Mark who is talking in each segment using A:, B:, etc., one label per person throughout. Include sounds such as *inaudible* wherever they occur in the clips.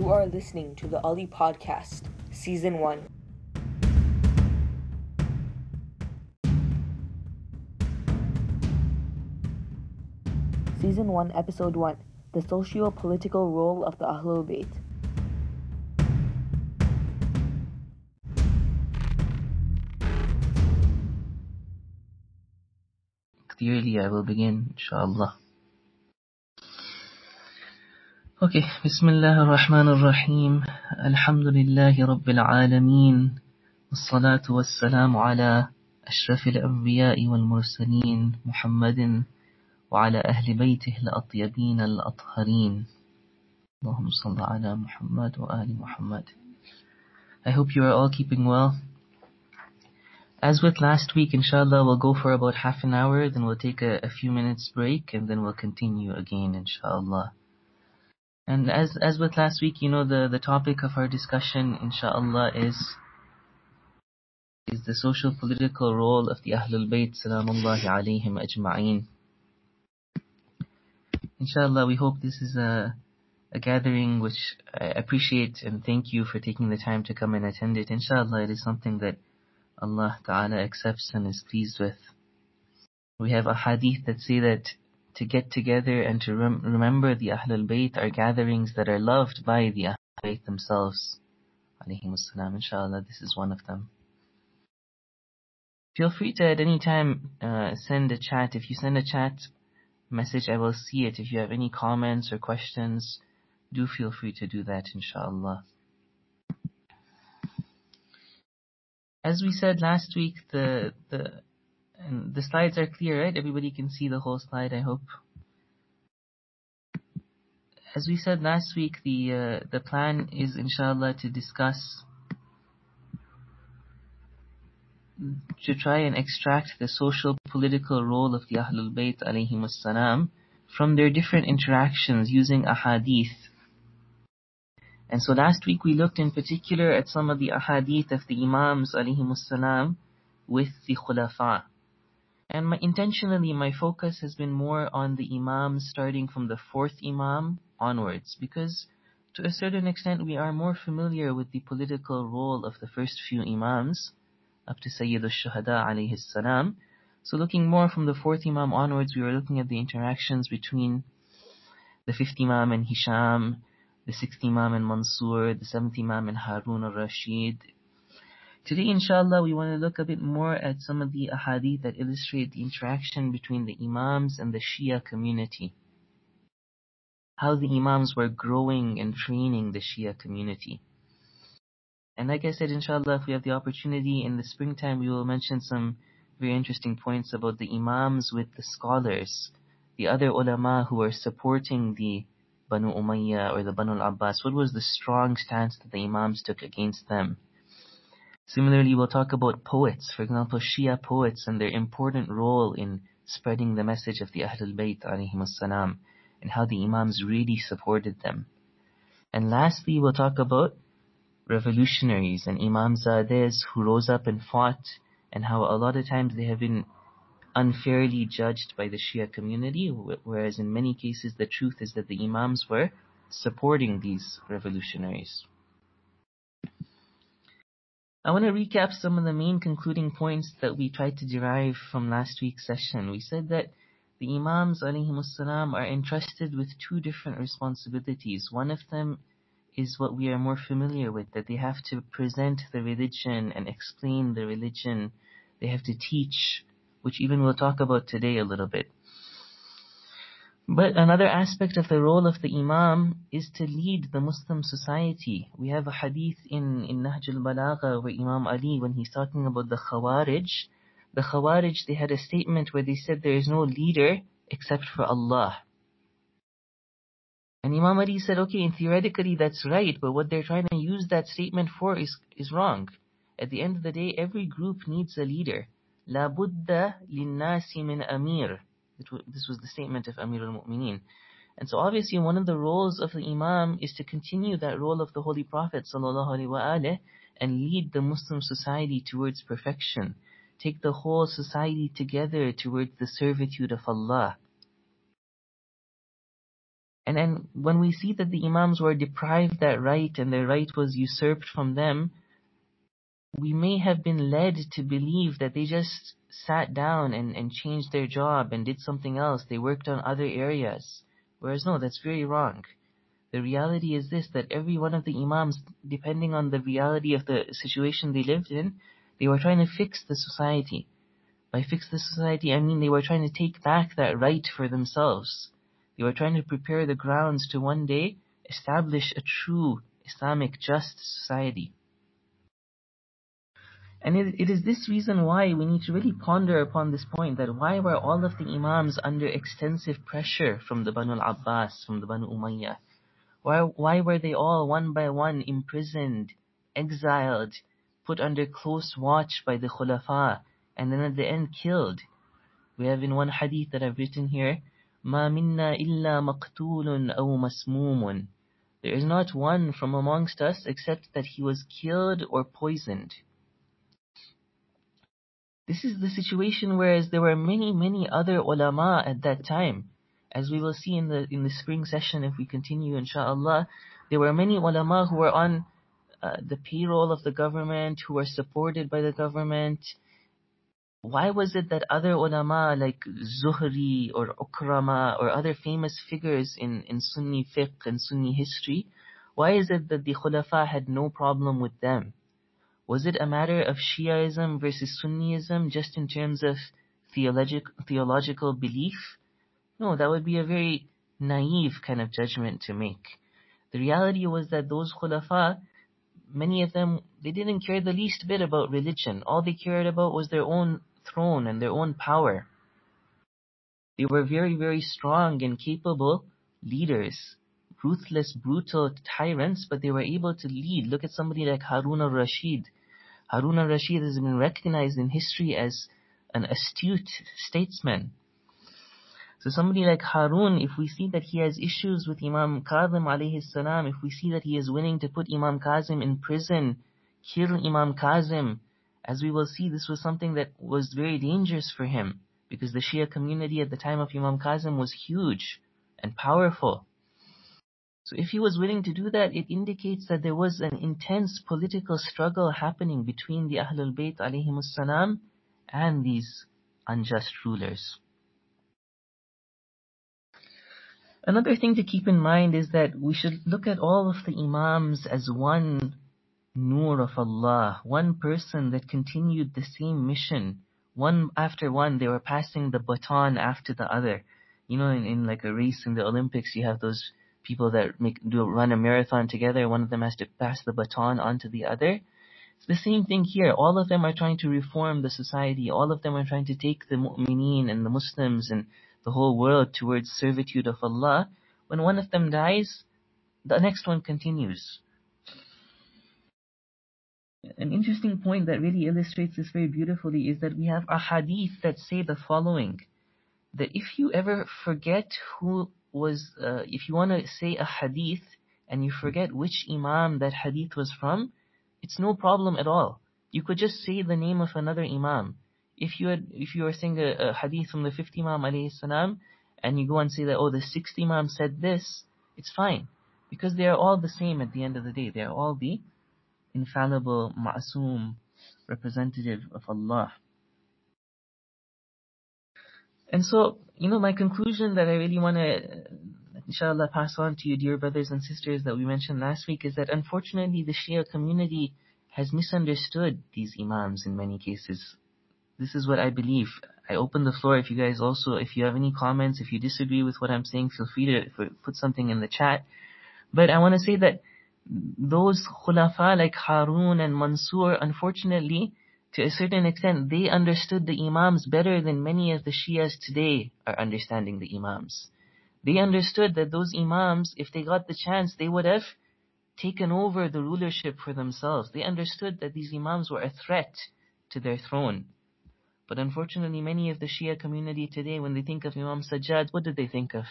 A: You are listening to the Ali Podcast, Season 1. Season 1, Episode 1 The Socio Political Role of the Ahlul Bayt.
B: Clearly, I will begin, inshallah. Okay, Bismillah ar-Rahman ar-Rahim. Alhamdulillahi Rabbil Alameen. As-salatu was-salamu ala ashrafil anbiya'i wal mursaleen Muhammadin wa ala ahli baytihi al-atyabin al-athhareen. Allahumma salli ala Muhammad wa ali Muhammad. I hope you are all keeping well. As with last week, inshallah, we'll go for about half an hour, then we'll take a, a few minutes break, and then we'll continue again, inshallah. And as as with last week, you know, the, the topic of our discussion, inshallah, is is the social political role of the Ahlul Bayt, salamullahi alayhim ajma'een. Inshallah, we hope this is a, a gathering which I appreciate and thank you for taking the time to come and attend it. Inshallah, it is something that Allah Ta'ala accepts and is pleased with. We have a hadith that say that to get together and to rem- remember the Ahlul Bayt are gatherings that are loved by the Ahlul Bayt themselves. Alayhim inshallah, this is one of them. Feel free to at any time uh, send a chat. If you send a chat message, I will see it. If you have any comments or questions, do feel free to do that, inshallah. As we said last week, the the and the slides are clear, right? Everybody can see the whole slide, I hope. As we said last week, the uh, the plan is inshallah to discuss to try and extract the social political role of the Ahlul Bayt alayhim from their different interactions using ahadith. And so last week we looked in particular at some of the ahadith of the Imams alayhim salam with the Khulafa. And my, intentionally my focus has been more on the Imams starting from the fourth Imam onwards because to a certain extent we are more familiar with the political role of the first few Imams up to Sayyid al-Shuhada alayhi salam. So looking more from the fourth Imam onwards, we were looking at the interactions between the fifth Imam and Hisham, the sixth Imam and Mansur, the seventh Imam and Harun al-Rashid. Today, inshallah, we want to look a bit more at some of the ahadith that illustrate the interaction between the Imams and the Shia community. How the Imams were growing and training the Shia community. And like I said, inshallah, if we have the opportunity in the springtime, we will mention some very interesting points about the imams with the scholars, the other ulama who are supporting the Banu Umayyah or the Banu al-Abbas. What was the strong stance that the imams took against them? Similarly, we'll talk about poets, for example, Shia poets and their important role in spreading the message of the Ahlul Bayt alayhim salam and how the imams really supported them. And lastly, we'll talk about revolutionaries and imamzades who rose up and fought and how a lot of times they have been unfairly judged by the Shia community, whereas in many cases the truth is that the imams were supporting these revolutionaries. I want to recap some of the main concluding points that we tried to derive from last week's session. We said that the imams salam are entrusted with two different responsibilities. One of them is what we are more familiar with, that they have to present the religion and explain the religion. They have to teach, which even we'll talk about today a little bit. But another aspect of the role of the Imam is to lead the Muslim society. We have a hadith in, in Nahj al-Balagha where Imam Ali, when he's talking about the Khawarij, the Khawarij, they had a statement where they said there is no leader except for Allah. And Imam Ali said, okay, and theoretically that's right, but what they're trying to use that statement for is, is wrong. At the end of the day, every group needs a leader. La budda linnasi min. This was the statement of Amir al-Mu'mineen. And so obviously one of the roles of the Imam is to continue that role of the Holy Prophet wasallam and lead the Muslim society towards perfection. Take the whole society together towards the servitude of Allah. And then when we see that the Imams were deprived that right and their right was usurped from them, we may have been led to believe that they just sat down and, and changed their job and did something else. They worked on other areas. Whereas no, that's very wrong. The reality is this, that every one of the Imams, depending on the reality of the situation they lived in, they were trying to fix the society. By fix the society, I mean they were trying to take back that right for themselves. They were trying to prepare the grounds to one day establish a true Islamic just society. And it, it is this reason why we need to really ponder upon this point that why were all of the Imams under extensive pressure from the Banu al-Abbas, from the Banu Umayyah? Why, why were they all one by one imprisoned, exiled, put under close watch by the Khulafa, and then at the end killed? We have in one hadith that I've written here, ما منا إلا مقتول أو مسموم. There is not one from amongst us except that he was killed or poisoned. This is the situation whereas there were many, many other ulama at that time. As we will see in the in the spring session if we continue inshallah, there were many ulama who were on uh, the payroll of the government, who were supported by the government. Why was it that other ulama like Zuhri or Ikrima or other famous figures in, in Sunni fiqh and Sunni history, why is it that the Khulafa had no problem with them? Was it a matter of Shiaism versus Sunniism just in terms of theologic, theological belief? No, that would be a very naive kind of judgment to make. The reality was that those khulafa, many of them, they didn't care the least bit about religion. All they cared about was their own throne and their own power. They were very, very strong and capable leaders, ruthless, brutal tyrants, but they were able to lead. Look at somebody like Harun al-Rashid, Harun al-Rashid has been recognized in history as an astute statesman. So somebody like Harun, if we see that he has issues with Imam Kazim alayhi salam, if we see that he is willing to put Imam Kazim in prison, kill Imam Kazim, as we will see, this was something that was very dangerous for him, because the Shia community at the time of Imam Kazim was huge and powerful. So if he was willing to do that, it indicates that there was an intense political struggle happening between the Ahlul Bayt salam and these unjust rulers. Another thing to keep in mind is that we should look at all of the Imams as one nur of Allah, one person that continued the same mission. One after one, they were passing the baton after the other. You know, in, in like a race in the Olympics, you have those people that make do run a marathon together. One of them has to pass the baton on to the other. It's the same thing here. All of them are trying to reform the society. All of them are trying to take the mu'mineen and the Muslims and the whole world towards servitude of Allah. When one of them dies, the next one continues. An interesting point that really illustrates this very beautifully is that we have a hadith that say the following that if you ever forget who was, uh, if you want to say a hadith and you forget which imam that hadith was from, it's no problem at all. You could just say the name of another imam. If you had, if you are saying a, a hadith from the fifth imam salam, and you go and say that, oh, the sixth imam said this, it's fine. Because they are all the same at the end of the day. They are all the infallible, ma'asum, representative of Allah. And so, you know, my conclusion that I really want to, inshallah, pass on to you, dear brothers and sisters, that we mentioned last week is that unfortunately the Shia community has misunderstood these Imams in many cases. This is what I believe. I open the floor if you guys also, if you have any comments, if you disagree with what I'm saying, feel free to put something in the chat. But I want to say that those khulafa like Harun and Mansur, unfortunately, to a certain extent, they understood the Imams better than many of the Shias today are understanding the Imams. They understood that those Imams, if they got the chance, they would have taken over the rulership for themselves. They understood that these Imams were a threat to their throne. But unfortunately, many of the Shia community today, when they think of Imam Sajjad, what do they think of?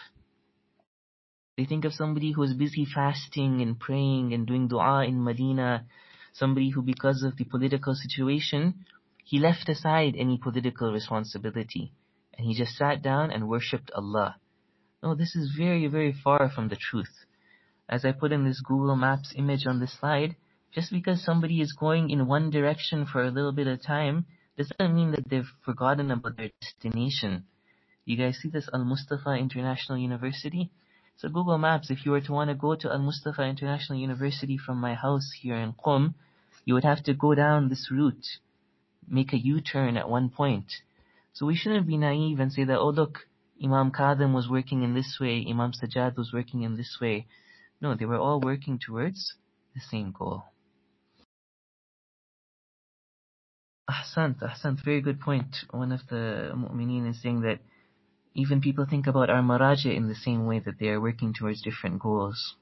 B: They think of somebody who is busy fasting and praying and doing dua in Medina, somebody who because of the political situation, he left aside any political responsibility and he just sat down and worshipped Allah. No, this is very, very far from the truth. As I put in this Google Maps image on this slide, just because somebody is going in one direction for a little bit of time doesn't mean that they've forgotten about their destination. You guys see this Al Mustafa International University? So Google Maps, if you were to want to go to Al Mustafa International University from my house here in Qom, you would have to go down this route, make a U-turn at one point. So we shouldn't be naive and say that, oh look, Imam Kadhim was working in this way, Imam Sajjad was working in this way. No, they were all working towards the same goal. Ahsant, Ahsant, very good point. One of the mu'mineen is saying that even people think about our maraja in the same way that they are working towards different goals.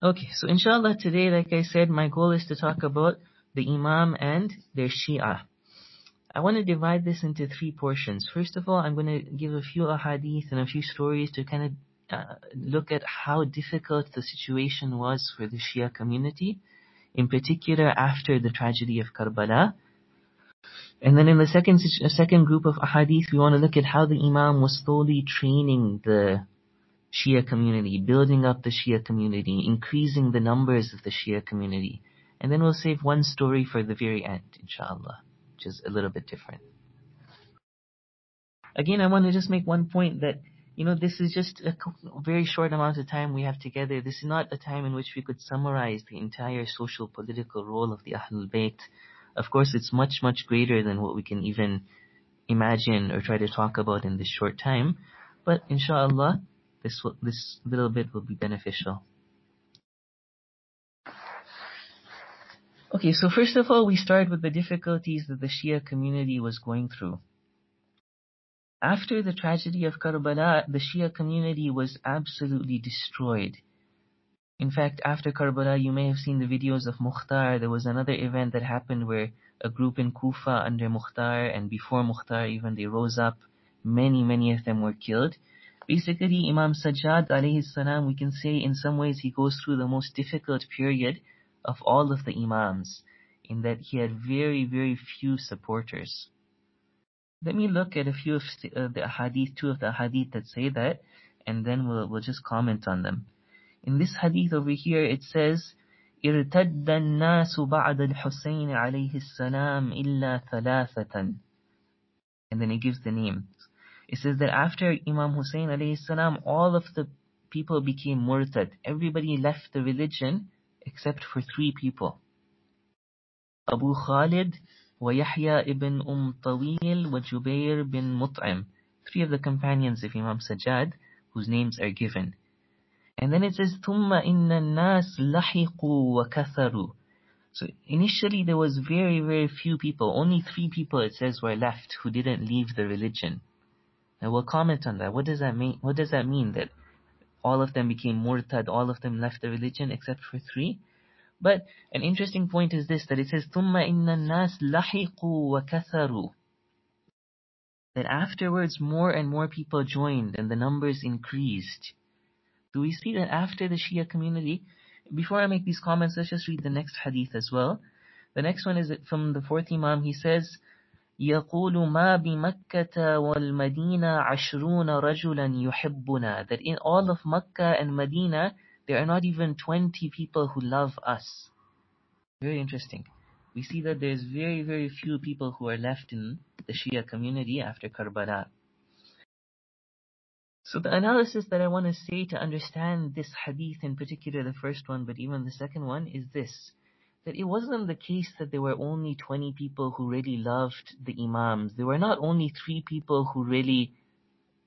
B: Okay, so inshallah today, like I said, my goal is to talk about the Imam and their Shia. I want to divide this into three portions. First of all, I'm going to give a few ahadith and a few stories to kind of uh, look at how difficult the situation was for the Shia community, in particular after the tragedy of Karbala. And then in the second second group of ahadith, we want to look at how the Imam was slowly training the Shia community, building up the Shia community, increasing the numbers of the Shia community. And then we'll save one story for the very end, inshallah, which is a little bit different. Again, I want to just make one point that you know, this is just a very short amount of time we have together. This is not a time in which we could summarize the entire social political role of the Ahlul Bayt. Of course, it's much, much greater than what we can even imagine or try to talk about in this short time. But inshallah, this, will, this little bit will be beneficial. Okay, so first of all, we start with the difficulties that the Shia community was going through. After the tragedy of Karbala, the Shia community was absolutely destroyed. In fact, after Karbala, you may have seen the videos of Mukhtar. There was another event that happened where a group in Kufa under Mukhtar and before Mukhtar even, they rose up. Many, many of them were killed. Basically, Imam Sajjad alayhi salam, we can say in some ways he goes through the most difficult period of all of the Imams, in that he had very, very few supporters. Let me look at a few of uh, the hadith, two of the hadith that say that, and then we'll, we'll just comment on them. In this hadith over here, it says, ارتد الناس بعد الحسين عليه السلام إلا ثلاثة and then it gives the names. It says that after Imam Hussein alayhi salam, all of the people became murtad. Everybody left the religion except for three people. Abu Khalid, ويحيى ibn Umm Tawil وجبير bin Mut'im. Three of the companions of Imam Sajjad whose names are given. And then it says, ثُمَّ إِنَّ النَّاسِ لَحِقُوا وَكَثَرُوا So initially there was very, very few people. Only three people, it says, were left who didn't leave the religion. Now we'll comment on that. What does that mean? What does that mean? That all of them became murtad, all of them left the religion except for three? But an interesting point is this, that it says, ثُمَّ إِنَّ النَّاسِ لَحِقُوا وَكَثَرُوا That afterwards more and more people joined and the numbers increased. Do we see that after the Shia community? Before I make these comments, let's just read the next hadith as well. The next one is from the fourth Imam. He says, يقول ما بمكة والمدينة عشرون رجلا يحبنا that in all of Makkah and Medina there are not even 20 people who love us. Very interesting. We see that there's very, very few people who are left in the Shia community after Karbala. So the analysis that I want to say to understand this hadith in particular, the first one, but even the second one, is this. That it wasn't the case that there were only 20 people who really loved the Imams. There were not only three people who really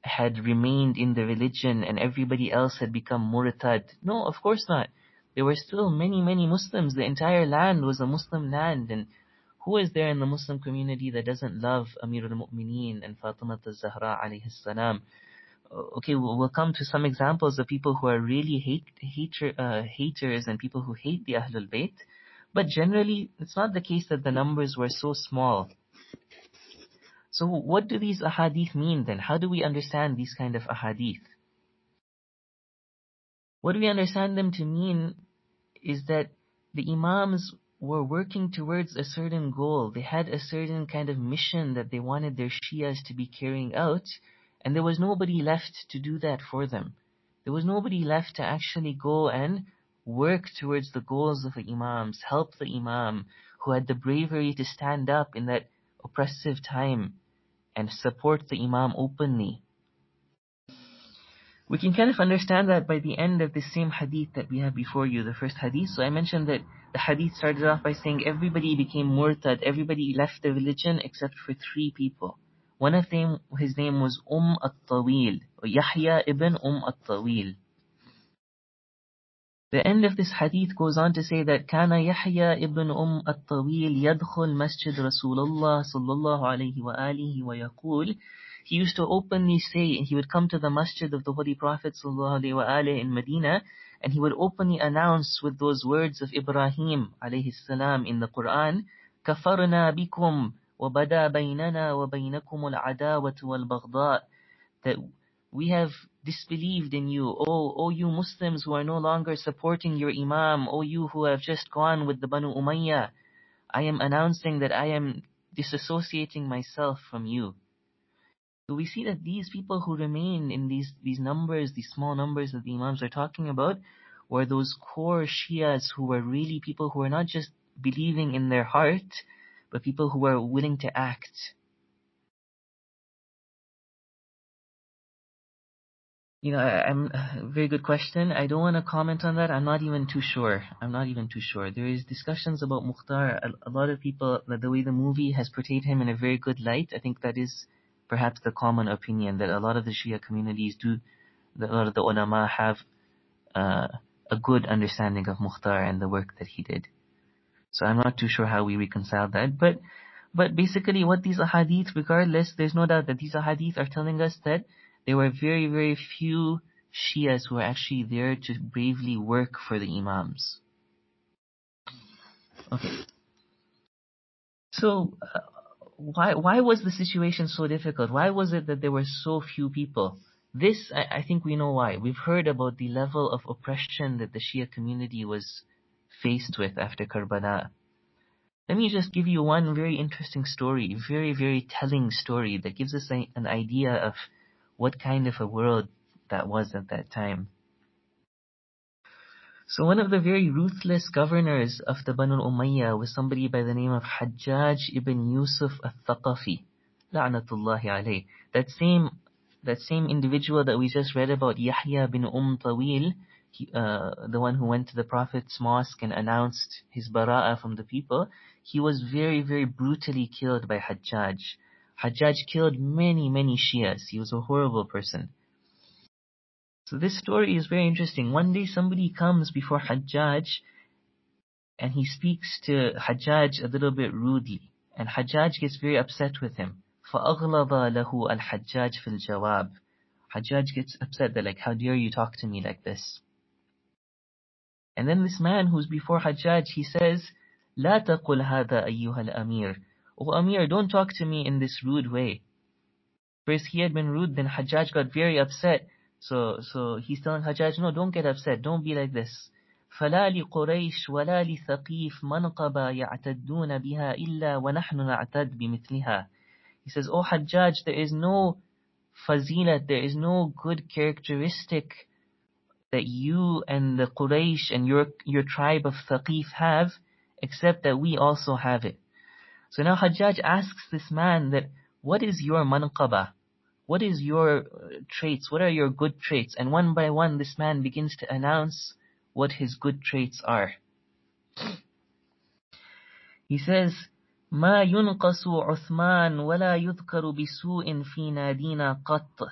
B: had remained in the religion and everybody else had become murtad. No, of course not. There were still many, many Muslims. The entire land was a Muslim land and who is there in the Muslim community that doesn't love Amir al-Mu'mineen and Fatima al-Zahra alayhi salam? Okay, we'll, come to some examples of people who are really hate, uh, haters and people who hate the Ahlul Bayt. But generally, it's not the case that the numbers were so small. So what do these ahadith mean then? How do we understand these kind of ahadith? What we understand them to mean is that the imams were working towards a certain goal. They had a certain kind of mission that they wanted their Shias to be carrying out, and there was nobody left to do that for them. There was nobody left to actually go and work towards the goals of the Imams, help the Imam, who had the bravery to stand up in that oppressive time and support the Imam openly. We can kind of understand that by the end of the same hadith that we have before you, the first hadith. So I mentioned that the hadith started off by saying everybody became murtad, everybody left the religion except for three people. One of them, his name was Umm at-Tawil, or Yahya ibn Umm at-Tawil. The end of this hadith goes on to say that كان يحيى ابن أم الطويل يدخل مسجد رسول الله صلى الله عليه وآله ويقول He used to openly say, he would come to the masjid of the Holy Prophet صلى الله عليه وآله in Medina, and he would openly announce with those words of Ibrahim عليه السلام in the Quran, كفرنا بكم وبدا بيننا وبينكم العداوة والبغضاء that we have disbelieved in you. Oh, oh you Muslims who are no longer supporting your Imam. Oh you who have just gone with the Banu Umayyah. I am announcing that I am disassociating myself from you. So we see that these people who remain in these, these numbers, these small numbers that the Imams are talking about, were those core Shias who were really people who were not just believing in their heart, but people who were willing to act. You know, I, am *sighs* very good question. I don't want to comment on that. I'm not even too sure. I'm not even too sure. There is discussions about Mukhtar. A, a lot of people, the way the movie has portrayed him in a very good light. I think that is perhaps the common opinion that a lot of the Shia communities do. That a lot of the ulama have uh, a good understanding of Mukhtar and the work that he did. So I'm not too sure how we reconcile that, but but basically what these ahadith, regardless, there's no doubt that these ahadith are telling us that there were very, very few Shias who were actually there to bravely work for the Imams. Okay. So, uh, why, why was the situation so difficult? Why was it that there were so few people? This, I, I think we know why. We've heard about the level of oppression that the Shia community was faced with after Karbala. Let me just give you one very interesting story, very, very telling story that gives us a, an idea of what kind of a world that was at that time. So one of the very ruthless governors of the Banu Umayyah was somebody by the name of Hajjaj ibn Yusuf al-Thaqafi. La'natullahi alayh. That same, that same individual that we just read about, Yahya bin Umm Tawil, he, uh, the one who went to the Prophet's mosque and announced his bara'ah from the people, he was very, very brutally killed by Hajjaj. Hajjaj killed many, many Shias. He was a horrible person. So this story is very interesting. One day somebody comes before Hajjaj and he speaks to Hajjaj a little bit rudely. And Hajjaj gets very upset with him. فَأَغْلَظَ لَهُ الْحَجَّاجِ فِي الْجَوَابِ Hajjaj gets upset that like, how dare you talk to me like this? And then this man who's before Hajjaj, he says, لا تقل هذا أيها الأمير Oh Amir, don't talk to me in this rude way. First he had been rude, then Hajjaj got very upset. So, so he's telling Hajjaj, no, don't get upset, don't be like this. فلا لقريش ولا لثقيف منقبة يعتدون بها إلا ونحن نعتد بمثلها. He says, Oh Hajjaj, there is no fazilat, there is no good characteristic that you and the Quraysh and your, your tribe of Thaqif have, except that we also have it. So now Hajjaj asks this man that, what is your manqaba? What is your uh, traits? What are your good traits? And one by one, this man begins to announce what his good traits are. He says, ما ينقص عثمان ولا يذكر بسوء في نادينا قط.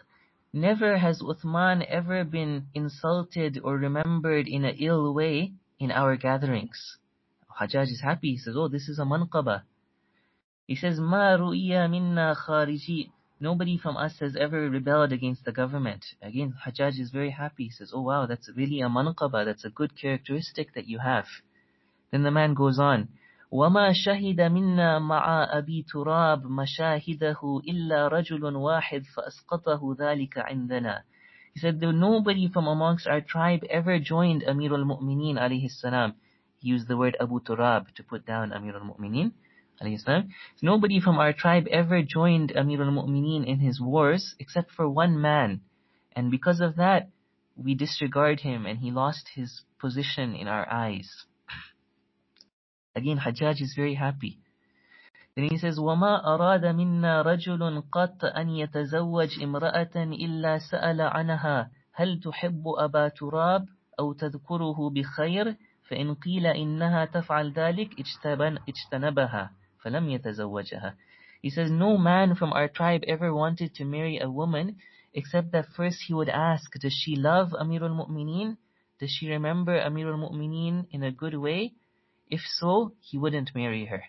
B: Never has Uthman ever been insulted or remembered in an ill way in our gatherings. Hajjaj is happy. He says, oh, this is a manqaba. He says, "Ma ru'iya minna khariji." Nobody from us has ever rebelled against the government. Again, Hajjaj is very happy. He says, oh wow, that's really a manqaba. That's a good characteristic that you have. Then the man goes on, وما شهد منا مع أبي تراب مشاهده إلا رجل واحد فأسقطه ذلك عندنا. He said, nobody from amongst our tribe ever joined Amir al-Mu'mineen alayhi salam He used the word Abu Turab to put down Amir al-Mu'mineen. Nobody from our tribe ever joined Amir al-Mu'mineen in his wars except for one man. And because of that, we disregard him and he lost his position in our eyes. *clears throat* Again, Hajjaj is very happy. Then he says, وَمَا أَرَادَ مِنَّا رَجُلٌ قَطْ أَنْ يَتَزَوَّجْ إِمْرَأَةً إِلَّا سَأَلَ عَنَهَا هل تحب أبا تراب أو تذكره بخير فإن قيل إنها تفعل ذلك اجتنبها فلم يتزوجها He says, no man from our tribe ever wanted to marry a woman except that first he would ask, does she love Amir al-Mu'mineen? Does she remember Amir al-Mu'mineen in a good way? If so, he wouldn't marry her.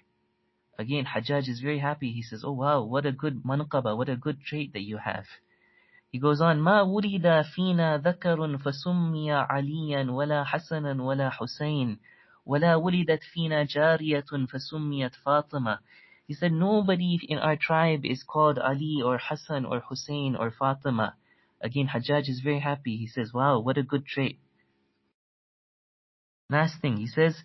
B: Again, Hajjaj is very happy. He says, oh wow, what a good manqaba, what a good trait that you have. He goes on, ما ولد فينا ذكر فسمي عليا ولا حسنا ولا حسين ولا ولدت فينا جارية فسميت فاطمة He said, nobody in our tribe is called Ali or Hassan or Hussein or Fatima. Again, Hajjaj is very happy. He says, wow, what a good trait. Last thing, he says,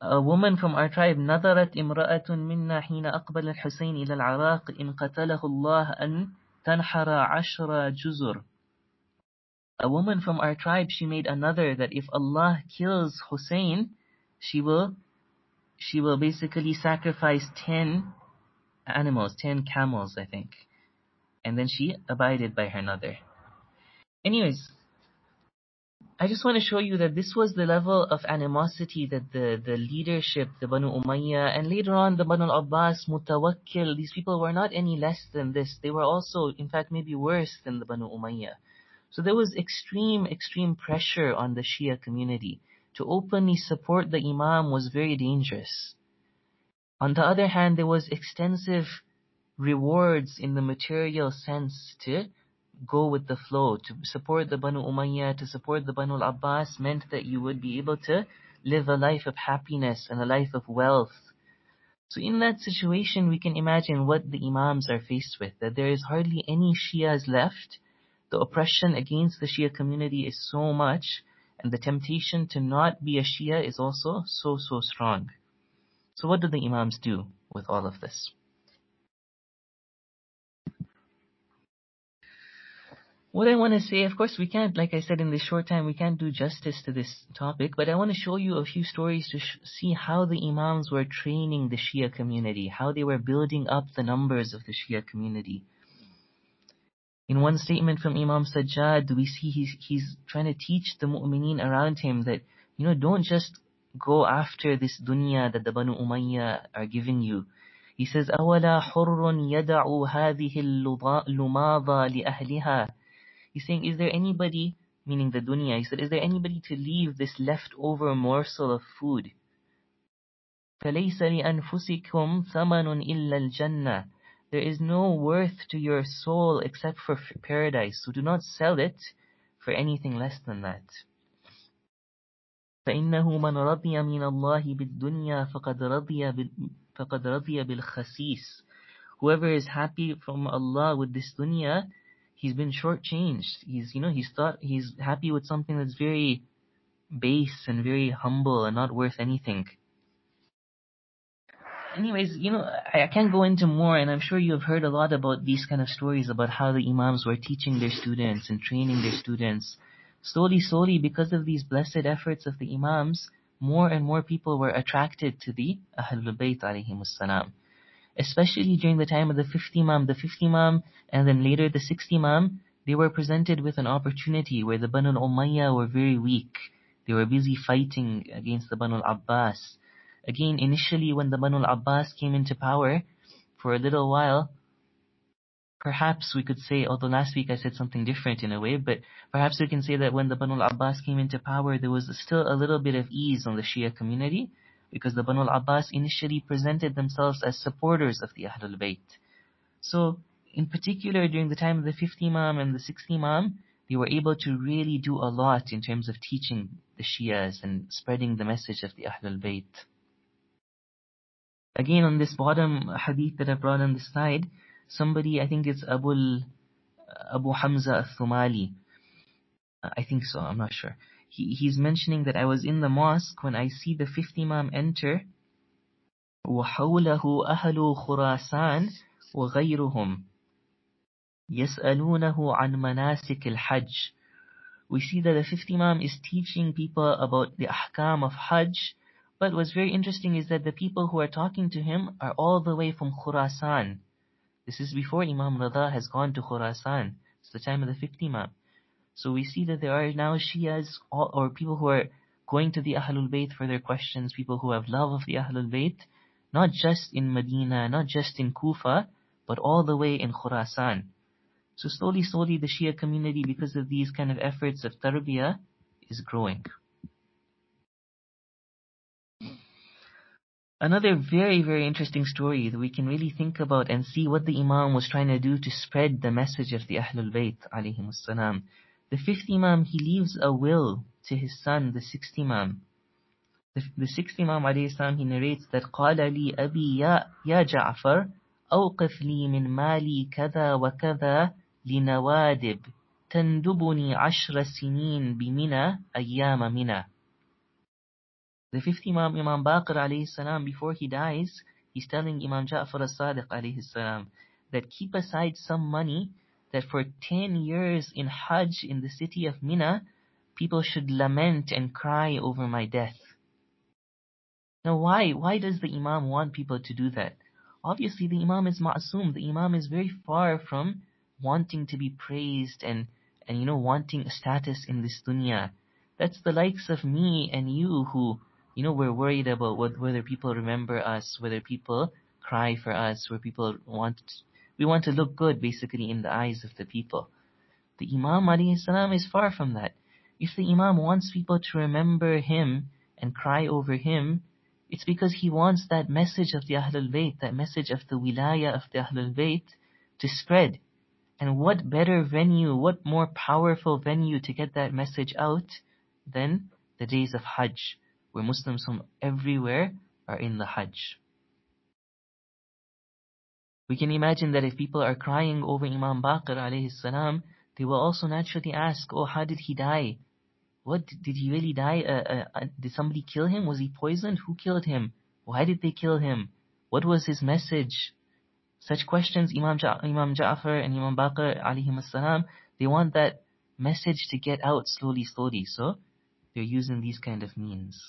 B: a woman from our tribe نظرت امرأة منا حين أقبل الحسين إلى العراق إن قتله الله أن تنحر عشر جزر A woman from our tribe, she made another that if Allah kills Hussein, she will she will basically sacrifice 10 animals, 10 camels, I think. And then she abided by her mother. Anyways, I just want to show you that this was the level of animosity that the, the leadership, the Banu Umayyah, and later on the Banu al-Abbas, Mutawakkil, these people were not any less than this. They were also, in fact, maybe worse than the Banu Umayyah. So there was extreme, extreme pressure on the Shia community. To openly support the Imam was very dangerous. On the other hand, there was extensive rewards in the material sense to go with the flow. To support the Banu Umayyah, to support the Banu al-Abbas meant that you would be able to live a life of happiness and a life of wealth. So in that situation, we can imagine what the Imams are faced with, that there is hardly any Shias left. The oppression against the Shia community is so much, and the temptation to not be a Shia is also so, so strong. So what do the Imams do with all of this? What I want to say, of course, we can't, like I said, in this short time, we can't do justice to this topic, but I want to show you a few stories to see how the Imams were training the Shia community, how they were building up the numbers of the Shia community. In one statement from Imam Sajjad, we see he's, he's trying to teach the mu'mineen around him that, you know, don't just go after this dunya that the Banu Umayyah are giving you. He says, أَوَلَا حُرٌّ يَدَعُ هَذِهِ اللُّمَاضَ لِأَهْلِهَا He's saying, is there anybody, meaning the dunya, he said, is there anybody to leave this leftover morsel of food? فَلَيْسَ لِأَنفُسِكُمْ ثَمَنٌ إِلَّا الْجَنَّةِ There is no worth to your soul except for paradise, so do not sell it for anything less than that. فإنه من رضي من الله بالدنيا فقد رضي فقد رضي بالخسيس Whoever is happy from Allah with this dunya, he's been shortchanged. He's, you know, he's thought, he's happy with something that's very base and very humble and not worth anything. Anyways, you know, I, I can't go into more and I'm sure you have heard a lot about these kind of stories about how the Imams were teaching their students and training their students. Slowly, slowly, because of these blessed efforts of the Imams, more and more people were attracted to the Ahlul Bayt salam especially during the time of the fifth Imam, the fifth Imam, and then later the sixth Imam, they were presented with an opportunity where the Banu al-Umayyah were very weak. They were busy fighting against the Banu al-Abbas. Again, initially when the Banu al-Abbas came into power, for a little while, perhaps we could say, although last week I said something different in a way, but perhaps we can say that when the Banu al-Abbas came into power, there was still a little bit of ease on the Shia community because the Banu al-Abbas initially presented themselves as supporters of the Ahlul Bayt. So, in particular, during the time of the fifth Imam and the sixth Imam, they were able to really do a lot in terms of teaching the Shias and spreading the message of the Ahlul Bayt Again, on this bottom hadith that I brought on the side, somebody, I think it's Abu, Abu Hamza al-Thumali, I think so, I'm not sure. he, he's mentioning that I was in the mosque when I see the fifth Imam enter وحوله أهل خراسان وغيرهم يسألونه عن مناسك الحج we see that the fifth Imam is teaching people about the ahkam of Hajj but what's very interesting is that the people who are talking to him are all the way from Khurasan this is before Imam Rada has gone to Khurasan it's the time of the fifth Imam so we see that there are now Shias or people who are going to the Ahlul Bayt for their questions, people who have love of the Ahlul Bayt, not just in Medina, not just in Kufa, but all the way in Khurasan. So slowly, slowly the Shia community, because of these kind of efforts of tarbiyah, is growing. Another very, very interesting story that we can really think about and see what the Imam was trying to do to spread the message of the Ahlul Bayt alayhim salam. The fifth Imam, he leaves a will to his son, the sixth Imam. The, the sixth Imam alayhi he narrates that قال لي أبي يا, يا جعفر أوقف لي من مالي كذا وكذا لنوادب تندبني عشر سنين بمنى أيام منى the fifth Imam, Imam Baqir alayhi salam, before he dies, he's telling Imam Ja'far as-Sadiq alayhi salam that keep aside some money that for 10 years in Hajj in the city of Mina, people should lament and cry over my death. Now why? Why does the Imam want people to do that? Obviously the Imam is ma'asum. The Imam is very far from wanting to be praised and, and you know, wanting status in this dunya. That's the likes of me and you who, you know, we're worried about what, whether people remember us, whether people cry for us, where people want we want to look good basically in the eyes of the people. The Imam alayhi is far from that. If the Imam wants people to remember him and cry over him, it's because he wants that message of the Ahlul Bayt, that message of the wilaya of the Ahlul Bayt to spread. And what better venue, what more powerful venue to get that message out than the days of Hajj, where Muslims from everywhere are in the Hajj. We can imagine that if people are crying over Imam Baqir alayhi salam, they will also naturally ask, oh, how did he die? What, did he really die? Uh, uh, uh, did somebody kill him? Was he poisoned? Who killed him? Why did they kill him? What was his message? Such questions, Imam, ja- Imam Ja'far and Imam Baqir alayhi salam, they want that message to get out slowly, slowly. So, they're using these kind of means.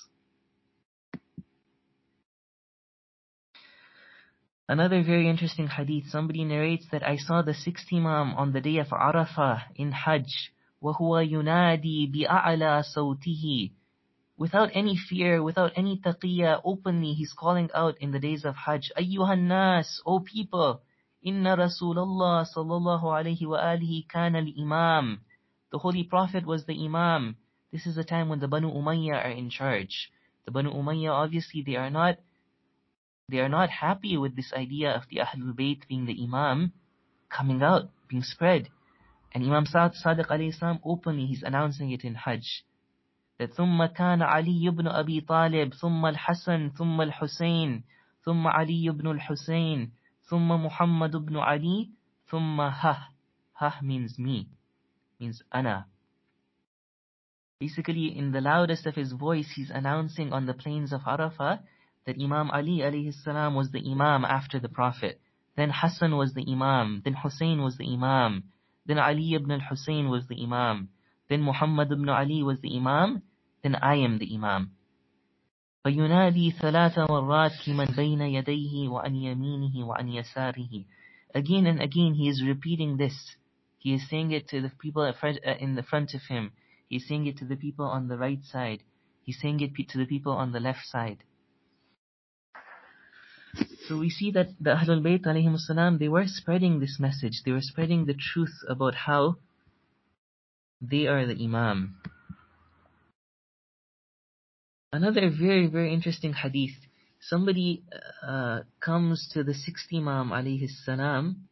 B: Another very interesting hadith, somebody narrates that I saw the sixth Imam on the day of Arafah in Hajj, وَهُوَ يُنَادِي بِأَعْلَى صَوْتِهِ Without any fear, without any taqiyya, openly he's calling out in the days of Hajj, أَيُّهَا النَّاسِ O people, إِنَّ رَسُولَ اللَّهِ صَلَّى اللَّهُ عَلَيْهِ وَآلِهِ كَانَ الْإِمَامِ The Holy Prophet was the Imam. This is the time when the Banu Umayyah are in charge. The Banu Umayyah, obviously, they are not they are not happy with this idea of the Ahlul Bayt being the Imam coming out, being spread. And Imam Sadiq alayhi salam openly he's announcing it in Hajj. That ثم كان علي بن أبي طالب ثم الحسن ثم الحسين ثم علي بن الحسين ثم محمد بن علي ثم ها. Ha means me, means ana. Basically, in the loudest of his voice, he's announcing on the plains of Arafah that Imam Ali alayhi salam was the Imam after the Prophet. Then Hassan was the Imam. Then Hussein was the Imam. Then Ali ibn al-Hussein was the Imam. Then Muhammad ibn Ali was the Imam. Then I am the Imam. فينادي ثلاث مرات لمن بين يديه وعن يمينه وعن يساره. Again and again he is repeating this. He is saying it to the people uh, in the front of him. He is saying it to the people on the right side. He's saying it to the people on the left side. So we see that the Ahlul Bayt alayhim they were spreading this message. They were spreading the truth about how they are the Imam. Another very, very interesting hadith. Somebody uh, comes to the sixth Imam alayhi salam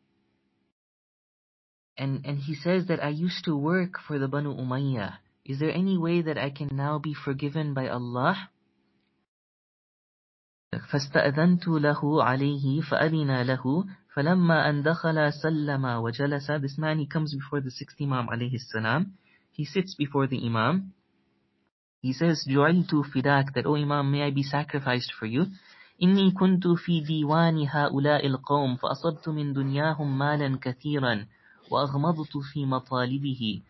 B: and, and he says that I used to work for the Banu Umayyah. Is there any way that I can now be forgiven by Allah? فاستأذنت له عليه فأذن له فلما أن دخل سلم وجلس This man he comes before the sixth Imam عليه السلام He sits before the Imam He says, جُعِلْتُ فِدَاكَ That, O Imam, may I be sacrificed for you. إني كنت في ديوان هؤلاء القوم فأصبت من دنياهم مالا كثيرا وأغمضت في مطالبه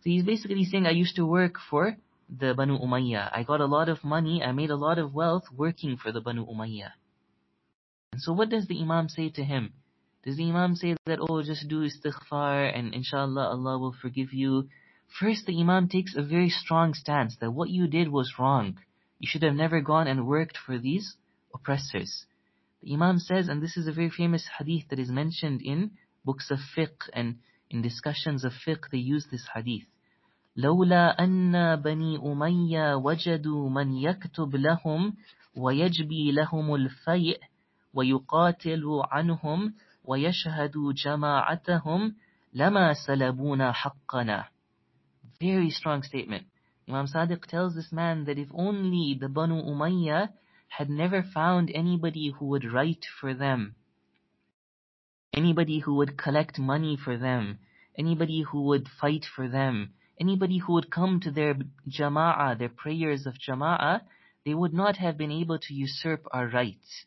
B: So he's basically saying, I used to work for the Banu Umayyah. I got a lot of money, I made a lot of wealth working for the Banu Umayyah. And so what does the Imam say to him? Does the Imam say that, oh, just do istighfar and inshallah Allah will forgive you? First, the Imam takes a very strong stance that what you did was wrong. You should have never gone and worked for these oppressors. The Imam says, and this is a very famous hadith that is mentioned in books of fiqh and in discussions of fiqh, they use this hadith. لولا أن بني أمية وجدوا من يكتب لهم ويجبي لهم الفيء ويقاتل عنهم ويشهد جماعتهم لما سلبونا حقنا. Very strong statement. Imam Sadiq tells this man that if only the Banu Umayyah had never found anybody who would write for them, anybody who would collect money for them, anybody who would fight for them, anybody who would come to their jama'ah, their prayers of jama'ah, they would not have been able to usurp our rights.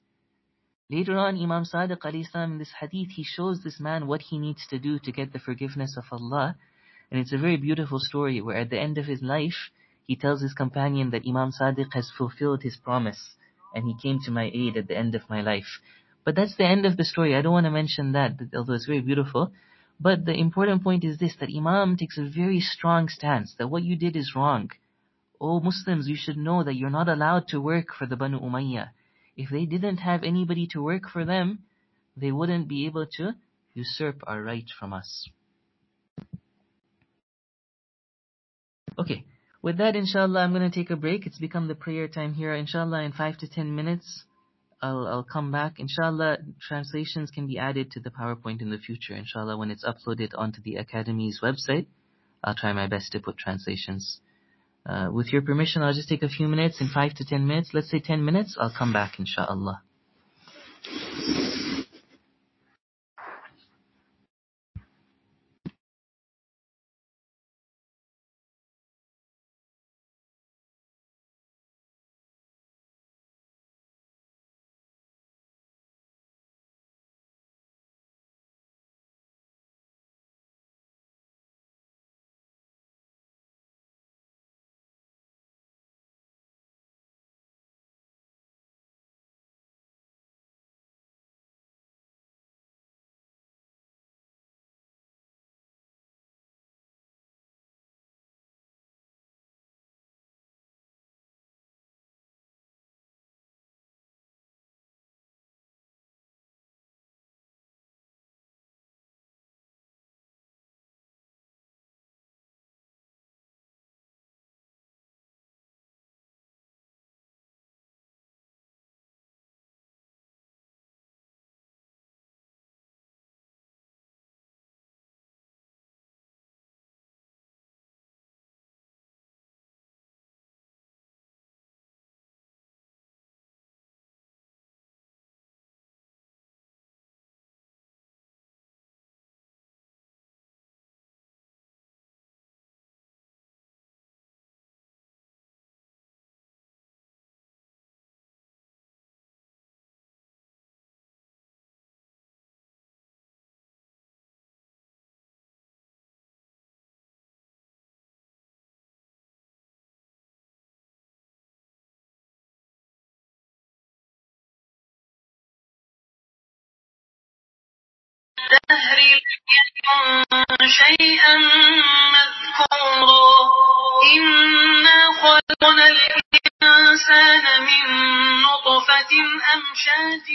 B: Later on, Imam Sadiq in this hadith, he shows this man what he needs to do to get the forgiveness of Allah. And it's a very beautiful story where at the end of his life, he tells his companion that Imam Sadiq has fulfilled his promise and he came to my aid at the end of my life. But that's the end of the story. I don't want to mention that, although it's very beautiful. But the important point is this, that Imam takes a very strong stance that what you did is wrong. O Muslims, you should know that you're not allowed to work for the Banu Umayyah. If they didn't have anybody to work for them, they wouldn't be able to usurp our right from us. Okay, with that, inshallah, I'm going to take a break. It's become the prayer time here. Inshallah, in five to ten minutes, I'll, I'll come back. Inshallah, translations can be added to the PowerPoint in the future. Inshallah, when it's uploaded onto the Academy's website, I'll try my best to put translations. Uh, with your permission, I'll just take a few minutes, in five to ten minutes, let's say ten minutes, I'll come back, inshallah.
C: الدهر لم شيئا مذكورا. إنا خلقنا الإنسان من نطفة أمشاج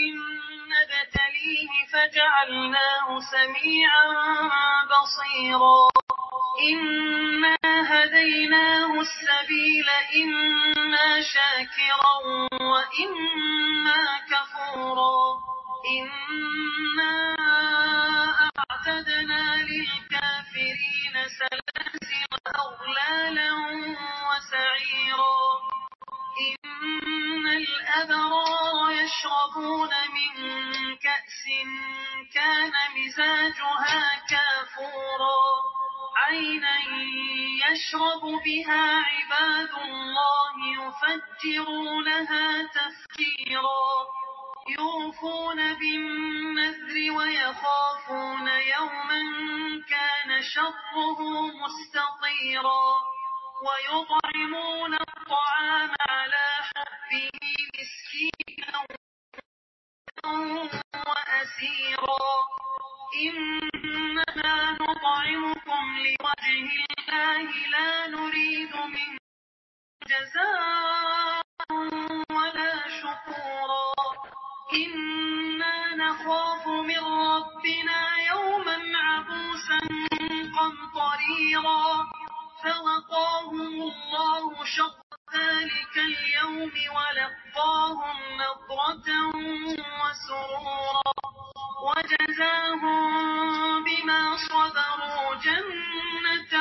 C: نبتليه فجعلناه سميعا بصيرا. إنا هديناه السبيل إما شاكرا وإما كفورا. إنا أعتدنا للكافرين سلاسل أغلالا وسعيرا إن الأبرار يشربون من كأس كان مزاجها كافورا عينا يشرب بها عباد الله يفجرونها تفجيرا يوفون بالنذر ويخافون يوما كان شره مستطيرا ويطعمون الطعام على حبه مسكينا وأسيرا إنما نطعمكم لوجه الله لا نريد من جزاء ولا شكورا إنا نخاف من ربنا يوما عبوسا قمطريرا فوقاهم الله شر ذلك اليوم ولقاهم نضرة وسرورا وجزاهم بما صبروا جنة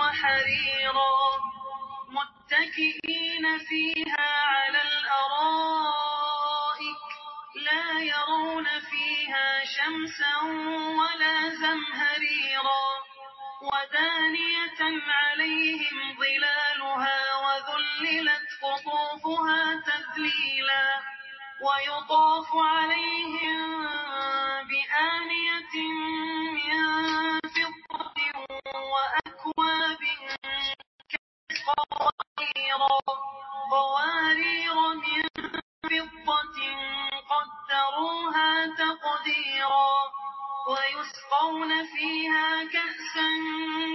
C: وحريرا متكئين فيها على الأرائك لا يرون فيها شمسا ولا زمهريرا ودانية عليهم ظلالها وذللت قطوفها تذليلا ويطاف عليهم بآنية من فضة وأكواب قواريرا قوارير من فضة قدروها تقديرا ويسقون فيها كأسا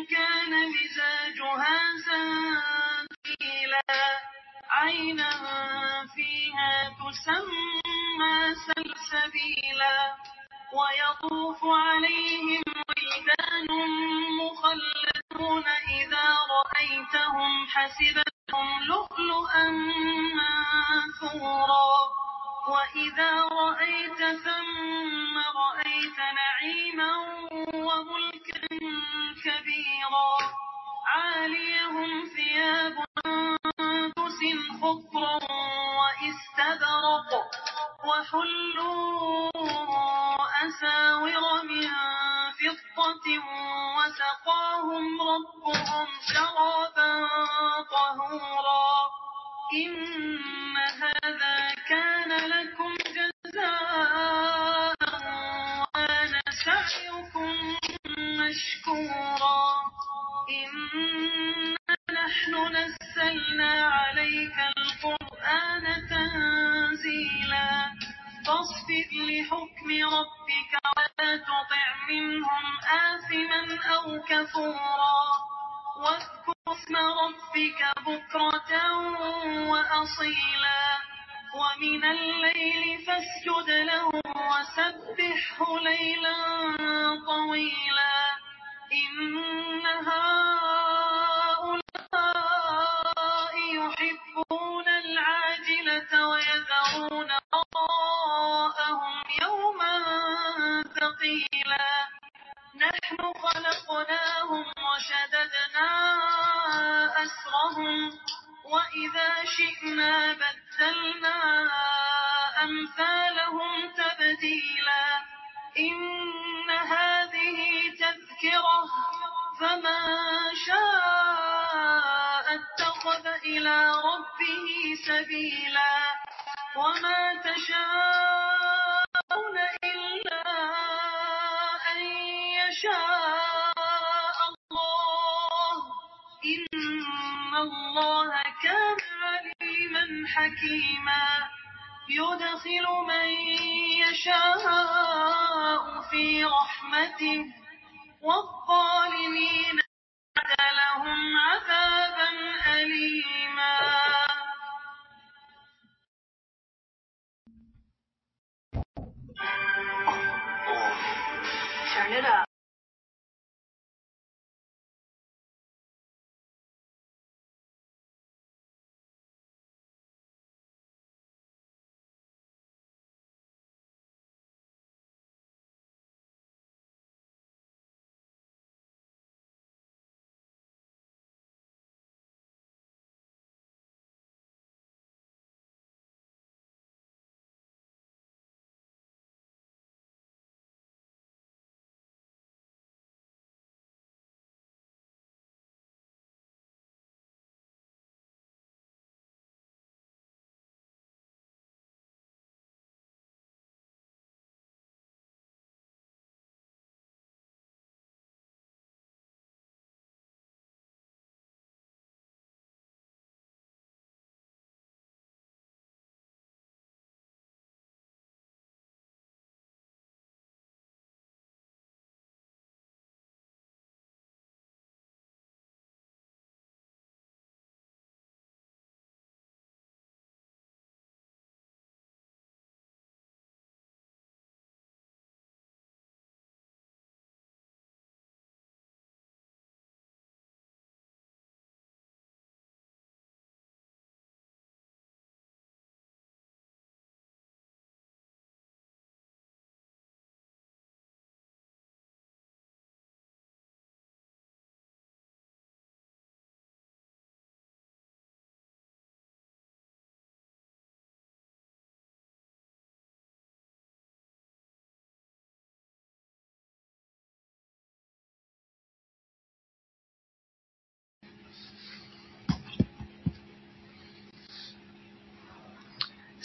C: كان مزاجها زنجيلا. عينا فيها تسمى سلسبيلا. ويطوف عليهم ولدان مخلدون إذا رأيتهم حسبتهم لؤلؤا منثورا. وإذا رأيت ثم رأيت نعيما وملكا كبيرا عاليهم ثياب سندس خضر وإستبرق وحلوا أساور من فضة وسقاهم ربهم شرابا طهورا إن كفورا واذكر اسم ربك بكرة وأصيلا. ومن الليل فاسجد له وسبحه ليلا طويلا. إن هؤلاء حكيما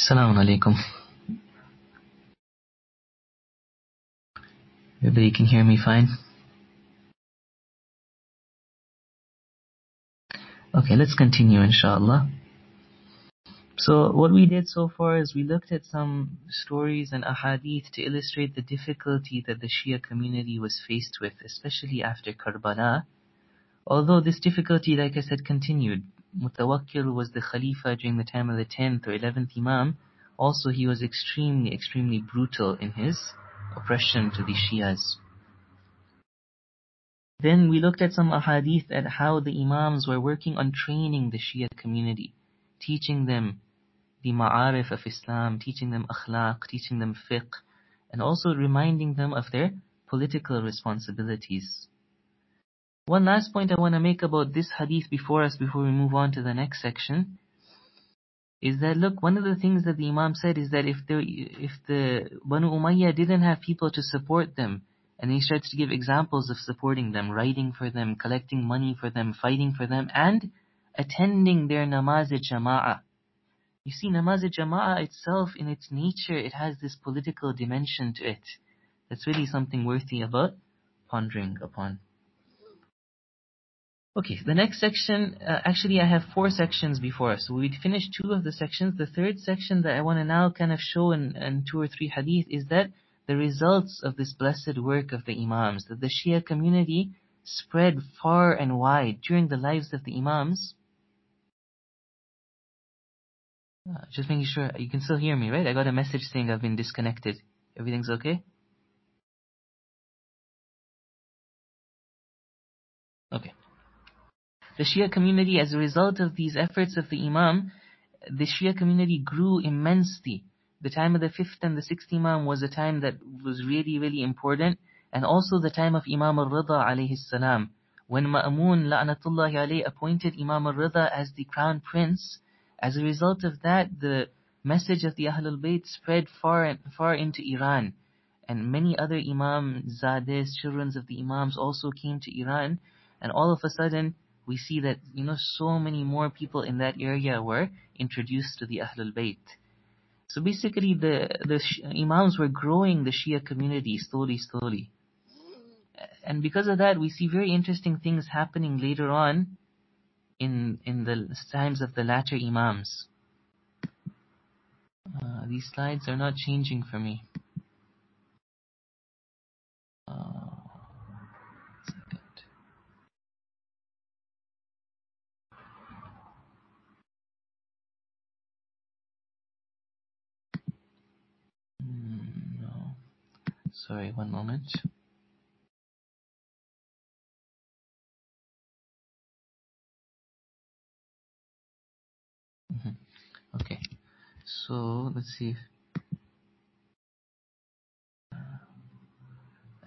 B: Assalamu alaikum. Everybody can hear me fine? Okay, let's continue inshallah. So what we did so far is we looked at some stories and ahadith to illustrate the difficulty that the Shia community was faced with, especially after Karbala. Although this difficulty, like I said, continued. Mutawakkil was the Khalifa during the time of the 10th or 11th Imam. Also, he was extremely, extremely brutal in his oppression to the Shias. Then we looked at some ahadith at how the Imams were working on training the Shia community, teaching them the ma'arif of Islam, teaching them akhlaq, teaching them fiqh, and also reminding them of their political responsibilities. One last point I want to make about this hadith before us, before we move on to the next section, is that look, one of the things that the Imam said is that if the if the Banu Umayyah didn't have people to support them, and he starts to give examples of supporting them, writing for them, collecting money for them, fighting for them, and attending their namaz e jama'ah. You see, namaz e jama'ah itself, in its nature, it has this political dimension to it. That's really something worthy about pondering upon. Okay, the next section, uh, actually I have four sections before us. So we finished two of the sections. The third section that I want to now kind of show in, in two or three hadith is that the results of this blessed work of the Imams, that the Shia community spread far and wide during the lives of the Imams. Uh, just making sure you can still hear me, right? I got a message saying I've been disconnected. Everything's okay? The Shia community, as a result of these efforts of the Imam, the Shia community grew immensely. The time of the fifth and the sixth Imam was a time that was really, really important, and also the time of Imam al-Rida alayhi salam. When Ma'mun la'natullahi alayhi appointed Imam al-Rida as the crown prince, as a result of that, the message of the Ahlul Bayt spread far and far into Iran. And many other Imam Zades, children of the Imams, also came to Iran. And all of a sudden, we see that, you know, so many more people in that area were introduced to the Ahlul Bayt. So basically, the, the Imams were growing the Shia community slowly, slowly. And because of that, we see very interesting things happening later on in in the times of the latter Imams. Uh, these slides are not changing for me. Uh, Mm, no. Sorry, one moment. Mhm. Okay, so let's see.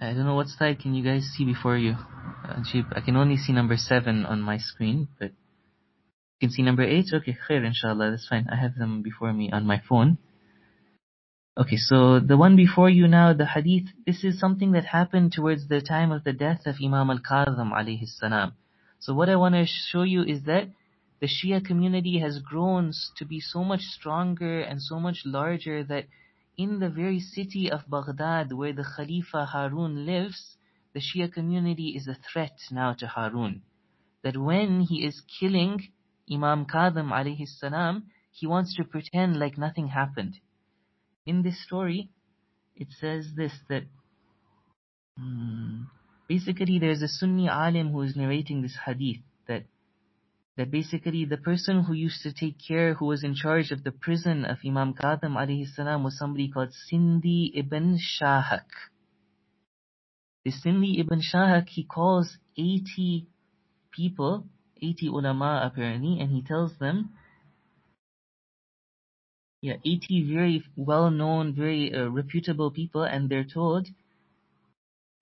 B: I don't know what slide can you guys see before you. Uh, I can only see number seven on my screen, but you can see number eight. Okay, khair, inshallah, that's fine. I have them before me on my phone. Okay, so the one before you now, the hadith, this is something that happened towards the time of the death of Imam al-Kadhim alayhi salam. So what I want to show you is that the Shia community has grown to be so much stronger and so much larger that in the very city of Baghdad where the Khalifa Harun lives, the Shia community is a threat now to Harun. That when he is killing Imam Kadhim alayhi salam, he wants to pretend like nothing happened. In this story, it says this that hmm, basically there's a Sunni alim who is narrating this hadith that that basically the person who used to take care, who was in charge of the prison of Imam Kadhim alayhi salam was somebody called Sindi ibn Shahak. The Sindi ibn Shahak, he calls 80 people, 80 ulama apparently, and he tells them, yeah, 80 very well-known, very uh, reputable people, and they're told,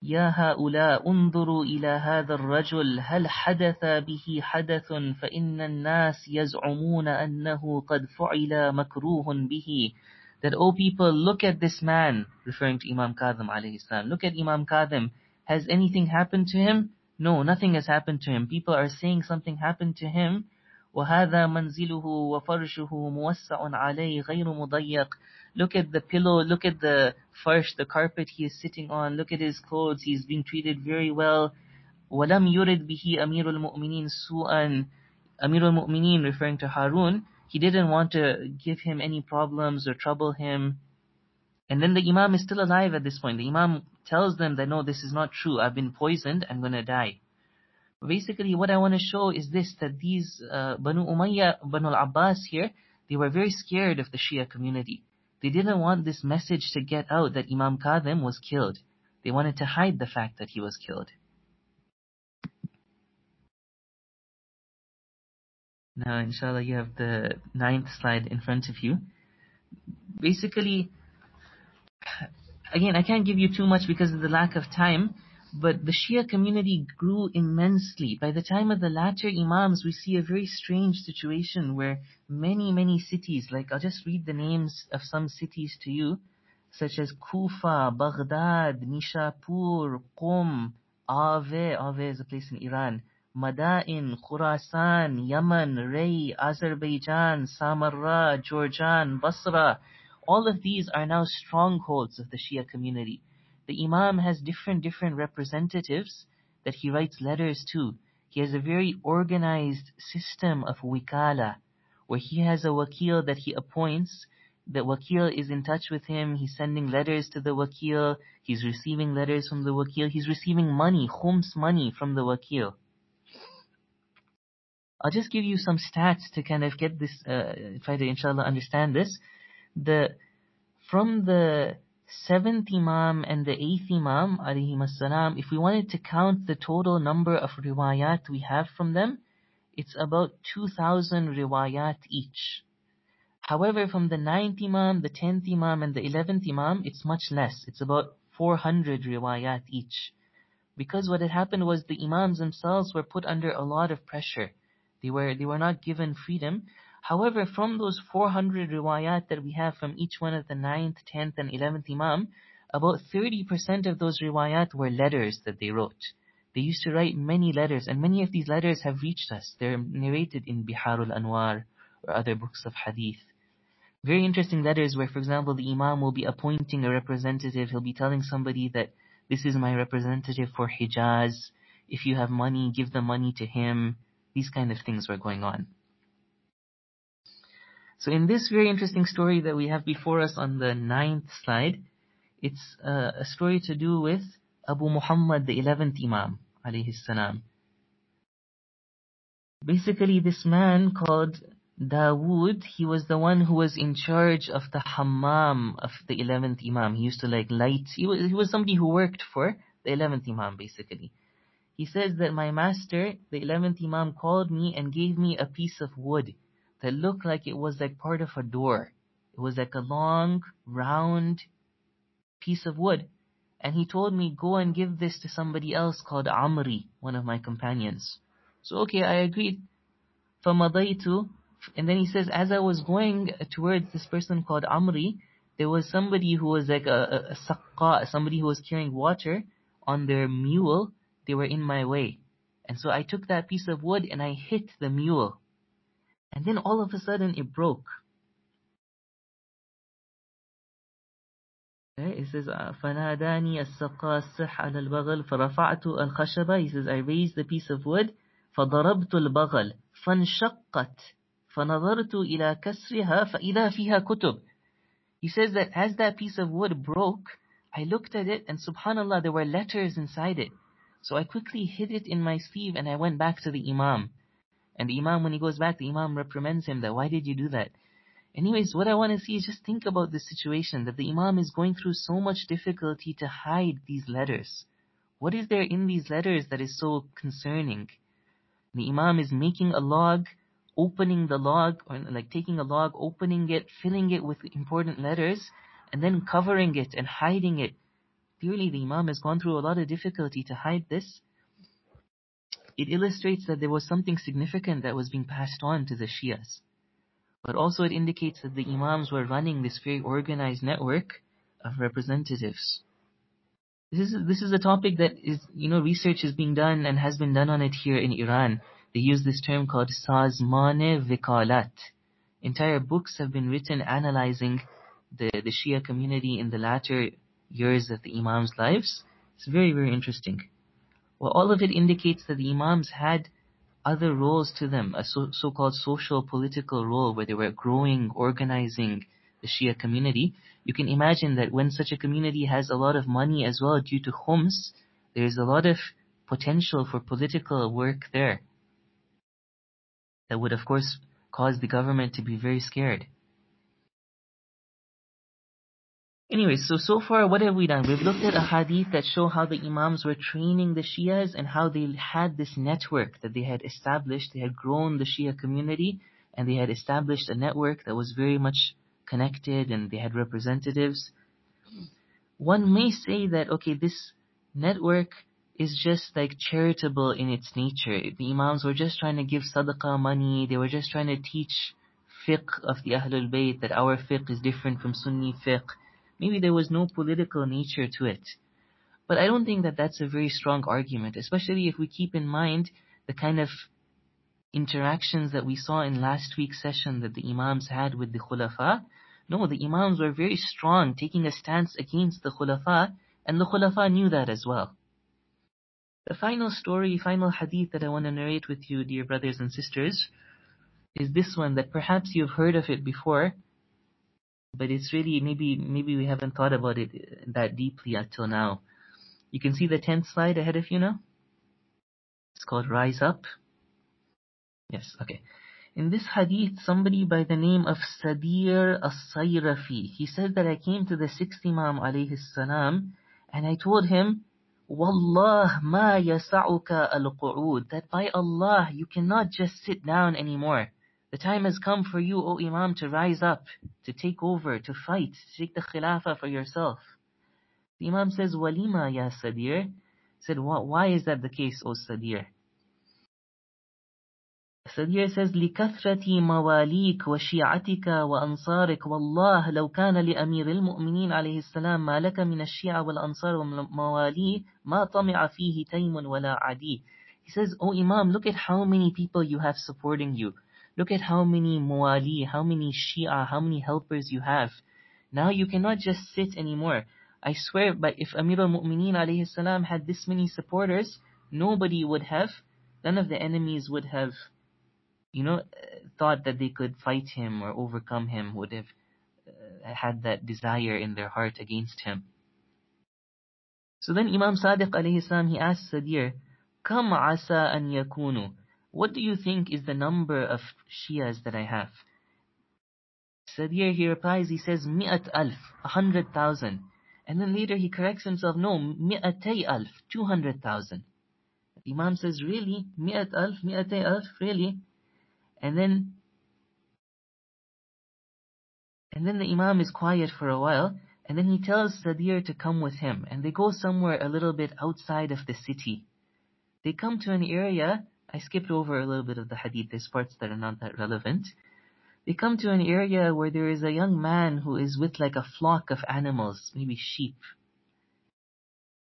B: يا هؤلاء انظروا إلى هذا الرجل هل حدث به حدث فإن الناس يزعمون أنه قد فعل مكروه به that oh people look at this man referring to Imam Kadhim alayhi salam. Look at Imam Kadhim has anything happened to him? No nothing has happened to him. People are saying something happened to him. وهذا منزله وفرشه موسع عليه غير مضيق Look at the pillow, look at the farsh, the carpet he is sitting on, look at his clothes, he's being treated very well. ولم يرد به أمير المؤمنين سوءا Amir al-Mu'mineen referring to Harun, he didn't want to give him any problems or trouble him. And then the Imam is still alive at this point. The Imam tells them that no, this is not true. I've been poisoned. I'm going to die. Basically, what I want to show is this, that these uh, Banu Umayyah, Banu al-Abbas here, they were very scared of the Shia community. They didn't want this message to get out that Imam Kadhim was killed. They wanted to hide the fact that he was killed. Now, inshallah, you have the ninth slide in front of you. Basically, again, I can't give you too much because of the lack of time, but the Shia community grew immensely. By the time of the latter Imams, we see a very strange situation where many, many cities, like I'll just read the names of some cities to you, such as Kufa, Baghdad, Nishapur, Qum, Ave, Ave is a place in Iran, Madain, Khurasan, Yemen, Ray, Azerbaijan, Samarra, Jorjan, Basra. All of these are now strongholds of the Shia community. The Imam has different, different representatives that he writes letters to. He has a very organized system of wikala, where he has a wakil that he appoints. The wakil is in touch with him. He's sending letters to the wakil. He's receiving letters from the wakil. He's receiving money, khums money from the wakil. I'll just give you some stats to kind of get this, uh, try to inshallah understand this. The, from the seventh Imam and the eighth Imam, alayhi if we wanted to count the total number of riwayat we have from them, it's about 2,000 riwayat each. However, from the ninth Imam, the tenth Imam, and the eleventh Imam, it's much less. It's about 400 riwayat each. Because what had happened was the Imams themselves were put under a lot of pressure. They were, they were not given freedom. However, from those 400 riwayat that we have from each one of the 9th, 10th, and 11th Imam, about 30% of those riwayat were letters that they wrote. They used to write many letters, and many of these letters have reached us. They're narrated in Biharul Anwar or other books of hadith. Very interesting letters where, for example, the Imam will be appointing a representative. He'll be telling somebody that this is my representative for Hijaz. If you have money, give the money to him. These kind of things were going on. So in this very interesting story that we have before us on the ninth slide, it's uh, a story to do with Abu Muhammad, the eleventh Imam, alayhi salam. Basically, this man called Dawood, he was the one who was in charge of the hammam of the eleventh Imam. He used to like light. He was, he was somebody who worked for the eleventh Imam, basically. He says that my master, the 11th Imam, called me and gave me a piece of wood that looked like it was like part of a door. It was like a long, round piece of wood. And he told me, go and give this to somebody else called Amri, one of my companions. So okay, I agreed. فَمَضَيْتُ And then he says, as I was going towards this person called Amri, there was somebody who was like a, a, a somebody who was carrying water on their mule, they were in my way. And so I took that piece of wood and I hit the mule. And then all of a sudden it broke. Okay, it says, فَنَادَانِي السَّقَى السِّحْ عَلَى الْبَغَلِ فَرَفَعْتُ الْخَشَبَ He says, I raised the piece of wood, فَضَرَبْتُ الْبَغَلِ فَانْشَقَّتْ فَنَظَرْتُ إِلَى كَسْرِهَا فَإِذَا فِيهَا كُتُبٌ He says that as that piece of wood broke, I looked at it and subhanallah, there were letters inside it. So I quickly hid it in my sleeve and I went back to the Imam. And the Imam, when he goes back, the Imam reprimands him that, why did you do that? Anyways, what I want to see is just think about the situation that the Imam is going through so much difficulty to hide these letters. What is there in these letters that is so concerning? The Imam is making a log, opening the log, or like taking a log, opening it, filling it with important letters, and then covering it and hiding it Clearly the Imam has gone through a lot of difficulty to hide this. It illustrates that there was something significant that was being passed on to the Shias. But also it indicates that the Imams were running this very organized network of representatives. This is, this is a topic that is, you know, research is being done and has been done on it here in Iran. They use this term called Sazmane Vikalat. Entire books have been written analyzing the, the Shia community in the latter years of the Imam's lives. It's very, very interesting. Well, all of it indicates that the Imams had other roles to them, a so, so-called social political role where they were growing, organizing the Shia community. You can imagine that when such a community has a lot of money as well due to khums, there's a lot of potential for political work there. That would of course cause the government to be very scared. Anyway, so so far what have we done? We've looked at a hadith that show how the imams were training the Shias and how they had this network that they had established. They had grown the Shia community and they had established a network that was very much connected and they had representatives. One may say that, okay, this network is just like charitable in its nature. The imams were just trying to give sadaqah money. They were just trying to teach fiqh of the Ahlul Bayt, that our fiqh is different from Sunni fiqh maybe there was no political nature to it. But I don't think that that's a very strong argument, especially if we keep in mind the kind of interactions that we saw in last week's session that the Imams had with the Khulafa. No, the Imams were very strong, taking a stance against the Khulafa, and the Khulafa knew that as well. The final story, final hadith that I want to narrate with you, dear brothers and sisters, is this one that perhaps you've heard of it before, but it's really maybe maybe we haven't thought about it uh, that deeply until now. You can see the tenth slide ahead of you now. It's called Rise Up. Yes, okay. In this hadith, somebody by the name of Sadir as-Sayrafi, he said that I came to the sixth Imam alayhi salam, and I told him, Wallah ma yasa'uka al-qu'ud, that by Allah, you cannot just sit down anymore. The time has come for you, O Imam, to rise up, to take over, to fight, to take the Khilafah for yourself. The Imam says, Walima, ya Sadir. Said, why is that the case, O Sadir? Sadir says, لِكَثْرَةِ مَوَالِيكَ وَشِيعَتِكَ وَأَنصَارِكَ وَاللَّهِ لَوْ كَانَ لِأَمِيرِ الْمُؤْمِنِينَ عَلَيْهِ السَّلَامُ مَا لَكَ مِنَ الشِّيعَ وَالْأَنصَارِ وَالْمَوَالِي مَا طَمِعَ فِيهِ تَيْمٌ وَلَا عَدِي He says, O Imam, look at how many people you have supporting you. Look at how many muwali, how many shia, how many helpers you have. Now you cannot just sit anymore. I swear, but if Amir al-Mu'mineen alayhi salam had this many supporters, nobody would have, none of the enemies would have, you know, thought that they could fight him or overcome him, would have uh, had that desire in their heart against him. So then Imam Sadiq alayhi salam, he asked Sadir, Kam asa an yakunu? What do you think is the number of Shias that I have? Sadir, he replies, he says, Mi'at alf, a hundred thousand. And then later he corrects himself, no, mi'atay alf, two hundred thousand. The Imam says, really? Mi'at alf, mi'atay alf, really? And then, and then the Imam is quiet for a while, and then he tells Sadir to come with him, and they go somewhere a little bit outside of the city. They come to an area I skipped over a little bit of the hadith. There's parts that are not that relevant. They come to an area where there is a young man who is with like a flock of animals, maybe sheep.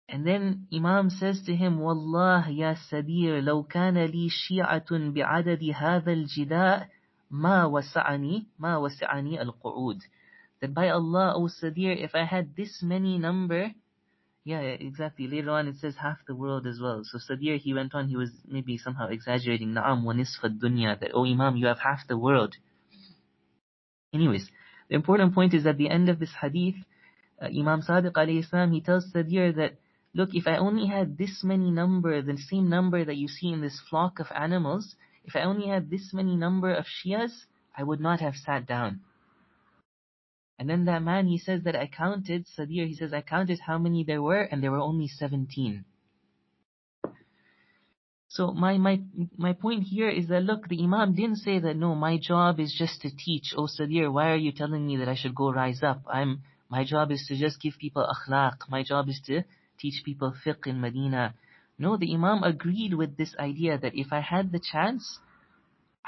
B: And then Imam says to him, Wallah ya Sadir, لو كان لي شيعة بعدد هذا الجداء ما وسعني ما وسعني القعود. That by Allah, O Sadir, if I had this many number, yeah, exactly. Later on it says half the world as well. So Sadir, he went on, he was maybe somehow exaggerating. Na'am wa nisfa dunya. That, oh Imam, you have half the world. Anyways, the important point is at the end of this hadith, uh, Imam Sadiq alayhi salam, he tells Sadir that, look, if I only had this many number, the same number that you see in this flock of animals, if I only had this many number of Shias, I would not have sat down. And then that man, he says that I counted, Sadir, he says, I counted how many there were, and there were only 17. So my, my, my point here is that look, the Imam didn't say that no, my job is just to teach. Oh Sadir, why are you telling me that I should go rise up? I'm, my job is to just give people akhlaq. My job is to teach people fiqh in Medina. No, the Imam agreed with this idea that if I had the chance,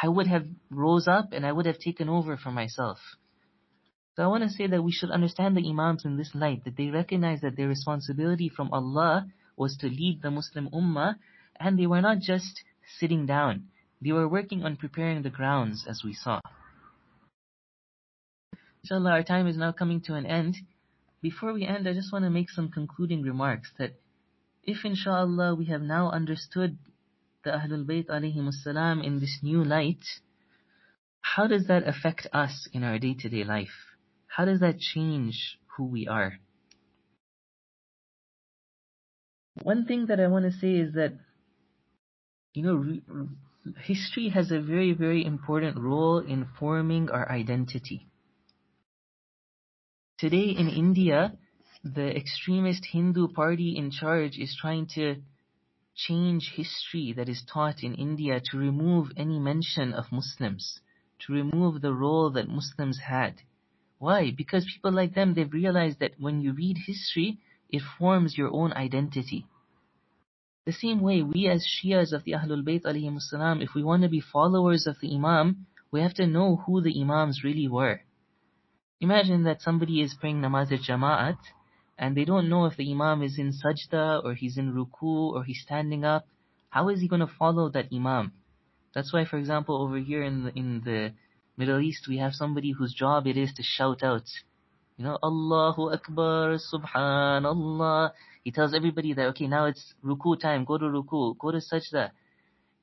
B: I would have rose up and I would have taken over for myself. So I want to say that we should understand the Imams in this light, that they recognize that their responsibility from Allah was to lead the Muslim Ummah, and they were not just sitting down. They were working on preparing the grounds, as we saw. Inshallah, our time is now coming to an end. Before we end, I just want to make some concluding remarks that if inshallah we have now understood the Ahlul Bayt alayhi in this new light, how does that affect us in our day-to-day life? How does that change who we are? One thing that I want to say is that, you know, history has a very, very important role in forming our identity. Today in India, the extremist Hindu party in charge is trying to change history that is taught in India to remove any mention of Muslims, to remove the role that Muslims had. Why? Because people like them, they've realized that when you read history, it forms your own identity. The same way, we as Shias of the Ahlul Bayt alayhi if we want to be followers of the Imam, we have to know who the Imams really were. Imagine that somebody is praying namaz al-jama'at, and they don't know if the Imam is in sajda, or he's in ruku, or he's standing up. How is he going to follow that Imam? That's why, for example, over here in the, in the Middle East, we have somebody whose job it is to shout out, you know, Allahu Akbar, Subhanallah. He tells everybody that, okay, now it's ruku time, go to ruku, go to sajda.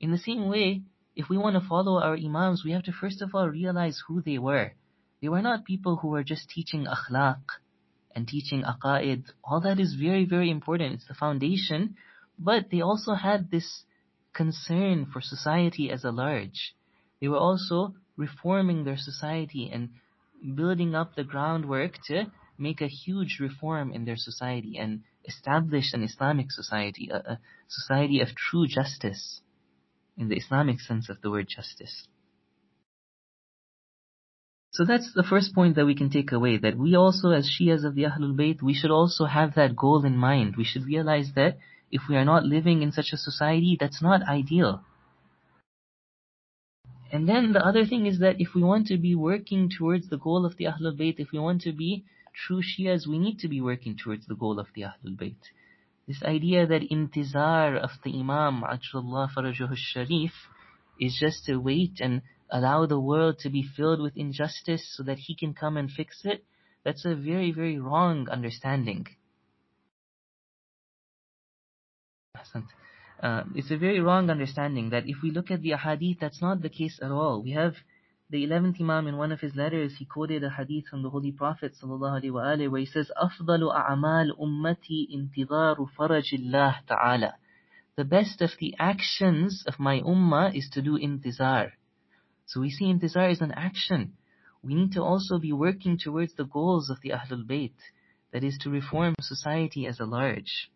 B: In the same way, if we want to follow our imams, we have to first of all realize who they were. They were not people who were just teaching akhlaq and teaching aqaid. All that is very, very important. It's the foundation. But they also had this concern for society as a large. They were also reforming their society and building up the groundwork to make a huge reform in their society and establish an Islamic society, a, a society of true justice, in the Islamic sense of the word justice. So that's the first point that we can take away, that we also as Shias of the Ahlul Bayt, we should also have that goal in mind. We should realize that if we are not living in such a society, that's not ideal. And then the other thing is that if we want to be working towards the goal of the Ahlul Bayt, if we want to be true Shias, we need to be working towards the goal of the Ahlul Bayt. This idea that intizar of the Imam, Ajrullah Farajuh Sharif, is just to wait and allow the world to be filled with injustice so that he can come and fix it, that's a very, very wrong understanding. Uh, it's a very wrong understanding that if we look at the hadith, that's not the case at all. We have the 11th Imam in one of his letters, he quoted a hadith from the Holy Prophet ﷺ where he says, أفضل أعمال أمتي انتظار فرج الله تعالى. The best of the actions of my ummah is to do intizar. So we see intizar is an action. We need to also be working towards the goals of the Ahlul Bayt, that is to reform society as a large.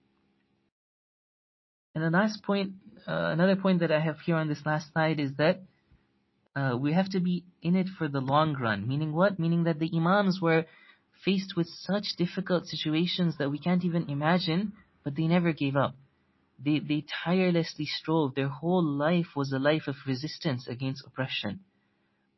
B: And the last point, uh, another point that I have here on this last slide is that uh, we have to be in it for the long run. Meaning what? Meaning that the Imams were faced with such difficult situations that we can't even imagine, but they never gave up. They, they tirelessly strove. Their whole life was a life of resistance against oppression.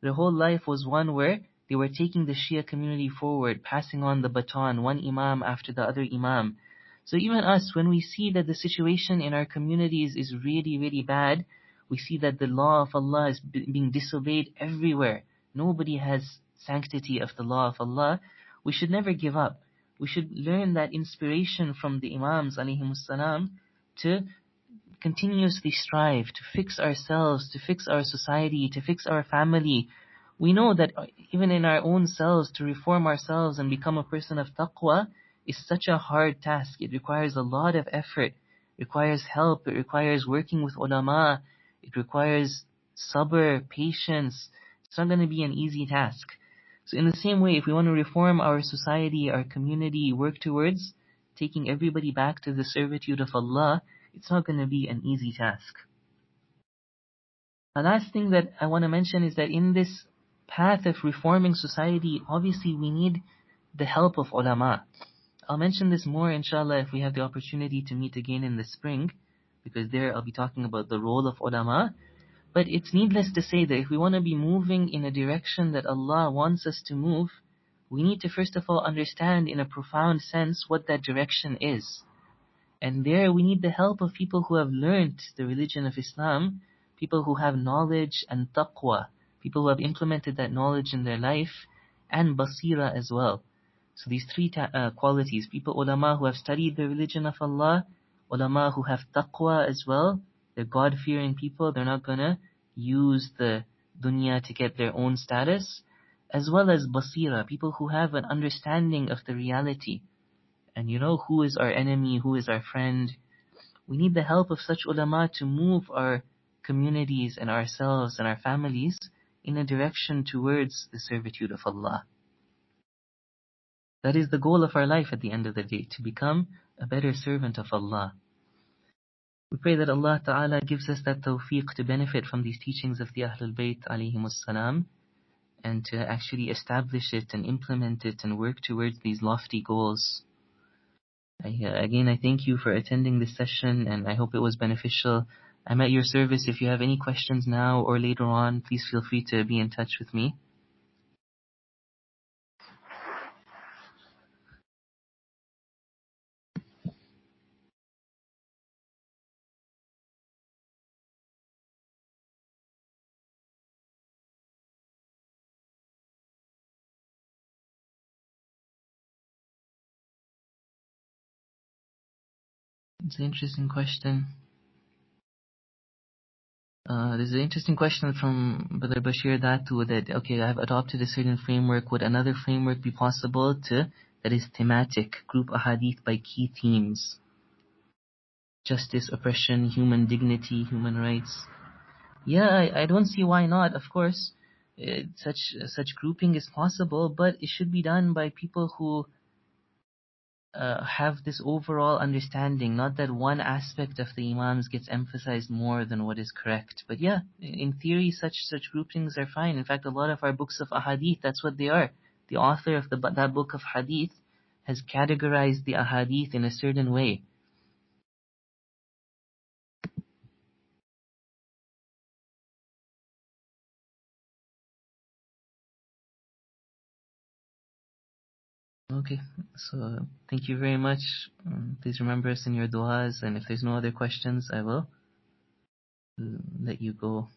B: Their whole life was one where they were taking the Shia community forward, passing on the baton, one Imam after the other Imam. So even us, when we see that the situation in our communities is really, really bad, we see that the law of Allah is being disobeyed everywhere. Nobody has sanctity of the law of Allah. We should never give up. We should learn that inspiration from the Imams alayhimussalam to continuously strive to fix ourselves, to fix our society, to fix our family. We know that even in our own selves, to reform ourselves and become a person of taqwa, is such a hard task. It requires a lot of effort, it requires help, it requires working with ulama, it requires sabr, patience. It's not going to be an easy task. So in the same way, if we want to reform our society, our community, work towards taking everybody back to the servitude of Allah, it's not going to be an easy task. The last thing that I want to mention is that in this path of reforming society, obviously we need the help of ulama. I'll mention this more inshallah if we have the opportunity to meet again in the spring, because there I'll be talking about the role of ulama. But it's needless to say that if we want to be moving in a direction that Allah wants us to move, we need to first of all understand in a profound sense what that direction is. And there we need the help of people who have learned the religion of Islam, people who have knowledge and taqwa, people who have implemented that knowledge in their life, and basira as well. So these three ta- uh, qualities, people, ulama who have studied the religion of Allah, ulama who have taqwa as well, they're God-fearing people, they're not gonna use the dunya to get their own status, as well as basira, people who have an understanding of the reality. And you know who is our enemy, who is our friend. We need the help of such ulama to move our communities and ourselves and our families in a direction towards the servitude of Allah. That is the goal of our life at the end of the day, to become a better servant of Allah. We pray that Allah Ta'ala gives us that tawfiq to benefit from these teachings of the Ahlul Bayt salam and to actually establish it and implement it and work towards these lofty goals. I, uh, again, I thank you for attending this session and I hope it was beneficial. I'm at your service. If you have any questions now or later on, please feel free to be in touch with me. It's an interesting question. Uh, there's an interesting question from Brother Bashir Datu that, okay, I've adopted a certain framework. Would another framework be possible to, that is thematic, group ahadith by key themes? Justice, oppression, human dignity, human rights. Yeah, I, I don't see why not, of course. It, such, such grouping is possible, but it should be done by people who uh, have this overall understanding, not that one aspect of the imams gets emphasized more than what is correct. But yeah, in theory, such such groupings are fine. In fact, a lot of our books of ahadith, that's what they are. The author of the, that book of hadith has categorized the ahadith in a certain way. Okay, so thank you very much. Um, please remember us in your du'as, and if there's no other questions, I will let you go.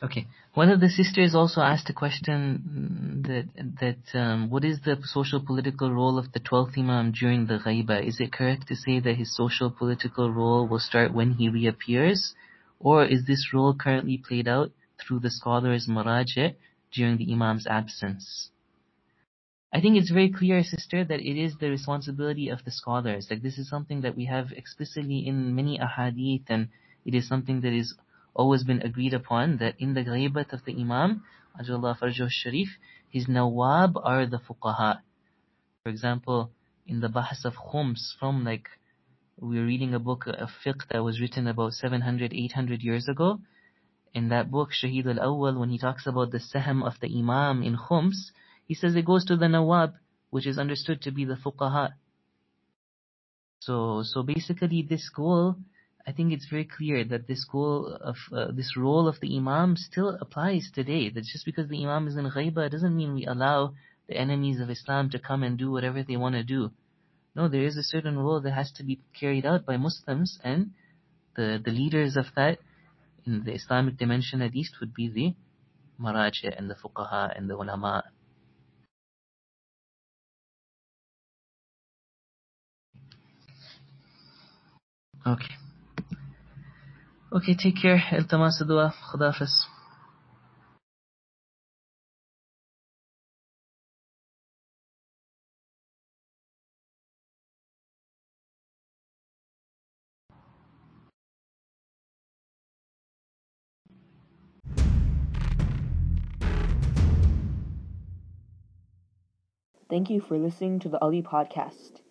B: Okay. One of the sisters also asked a question that that um, what is the social political role of the twelfth imam during the ghaiba? Is it correct to say that his social political role will start when he reappears, or is this role currently played out through the scholars maraji during the imam's absence? I think it's very clear, sister, that it is the responsibility of the scholars. Like this is something that we have explicitly in many ahadith, and it is something that is always been agreed upon that in the ghaibat of the Imam, Ajullah Farjuh Sharif, his nawab are the fuqaha. For example, in the bahas of khums from like, we were reading a book of fiqh that was written about 700, 800 years ago. In that book, Shahid al-Awwal, when he talks about the sahm of the Imam in khums, he says it goes to the nawab, which is understood to be the fuqaha. So, so basically this goal I think it's very clear that this goal of uh, this role of the imam still applies today. That just because the imam is in ghaiba doesn't mean we allow the enemies of Islam to come and do whatever they want to do. No, there is a certain role that has to be carried out by Muslims, and the the leaders of that in the Islamic dimension at least would be the maraji and the fuqaha and the ulama. Okay. Okay, take care. التماس دعاء خدافز
A: Thank you for listening to the Ali Podcast.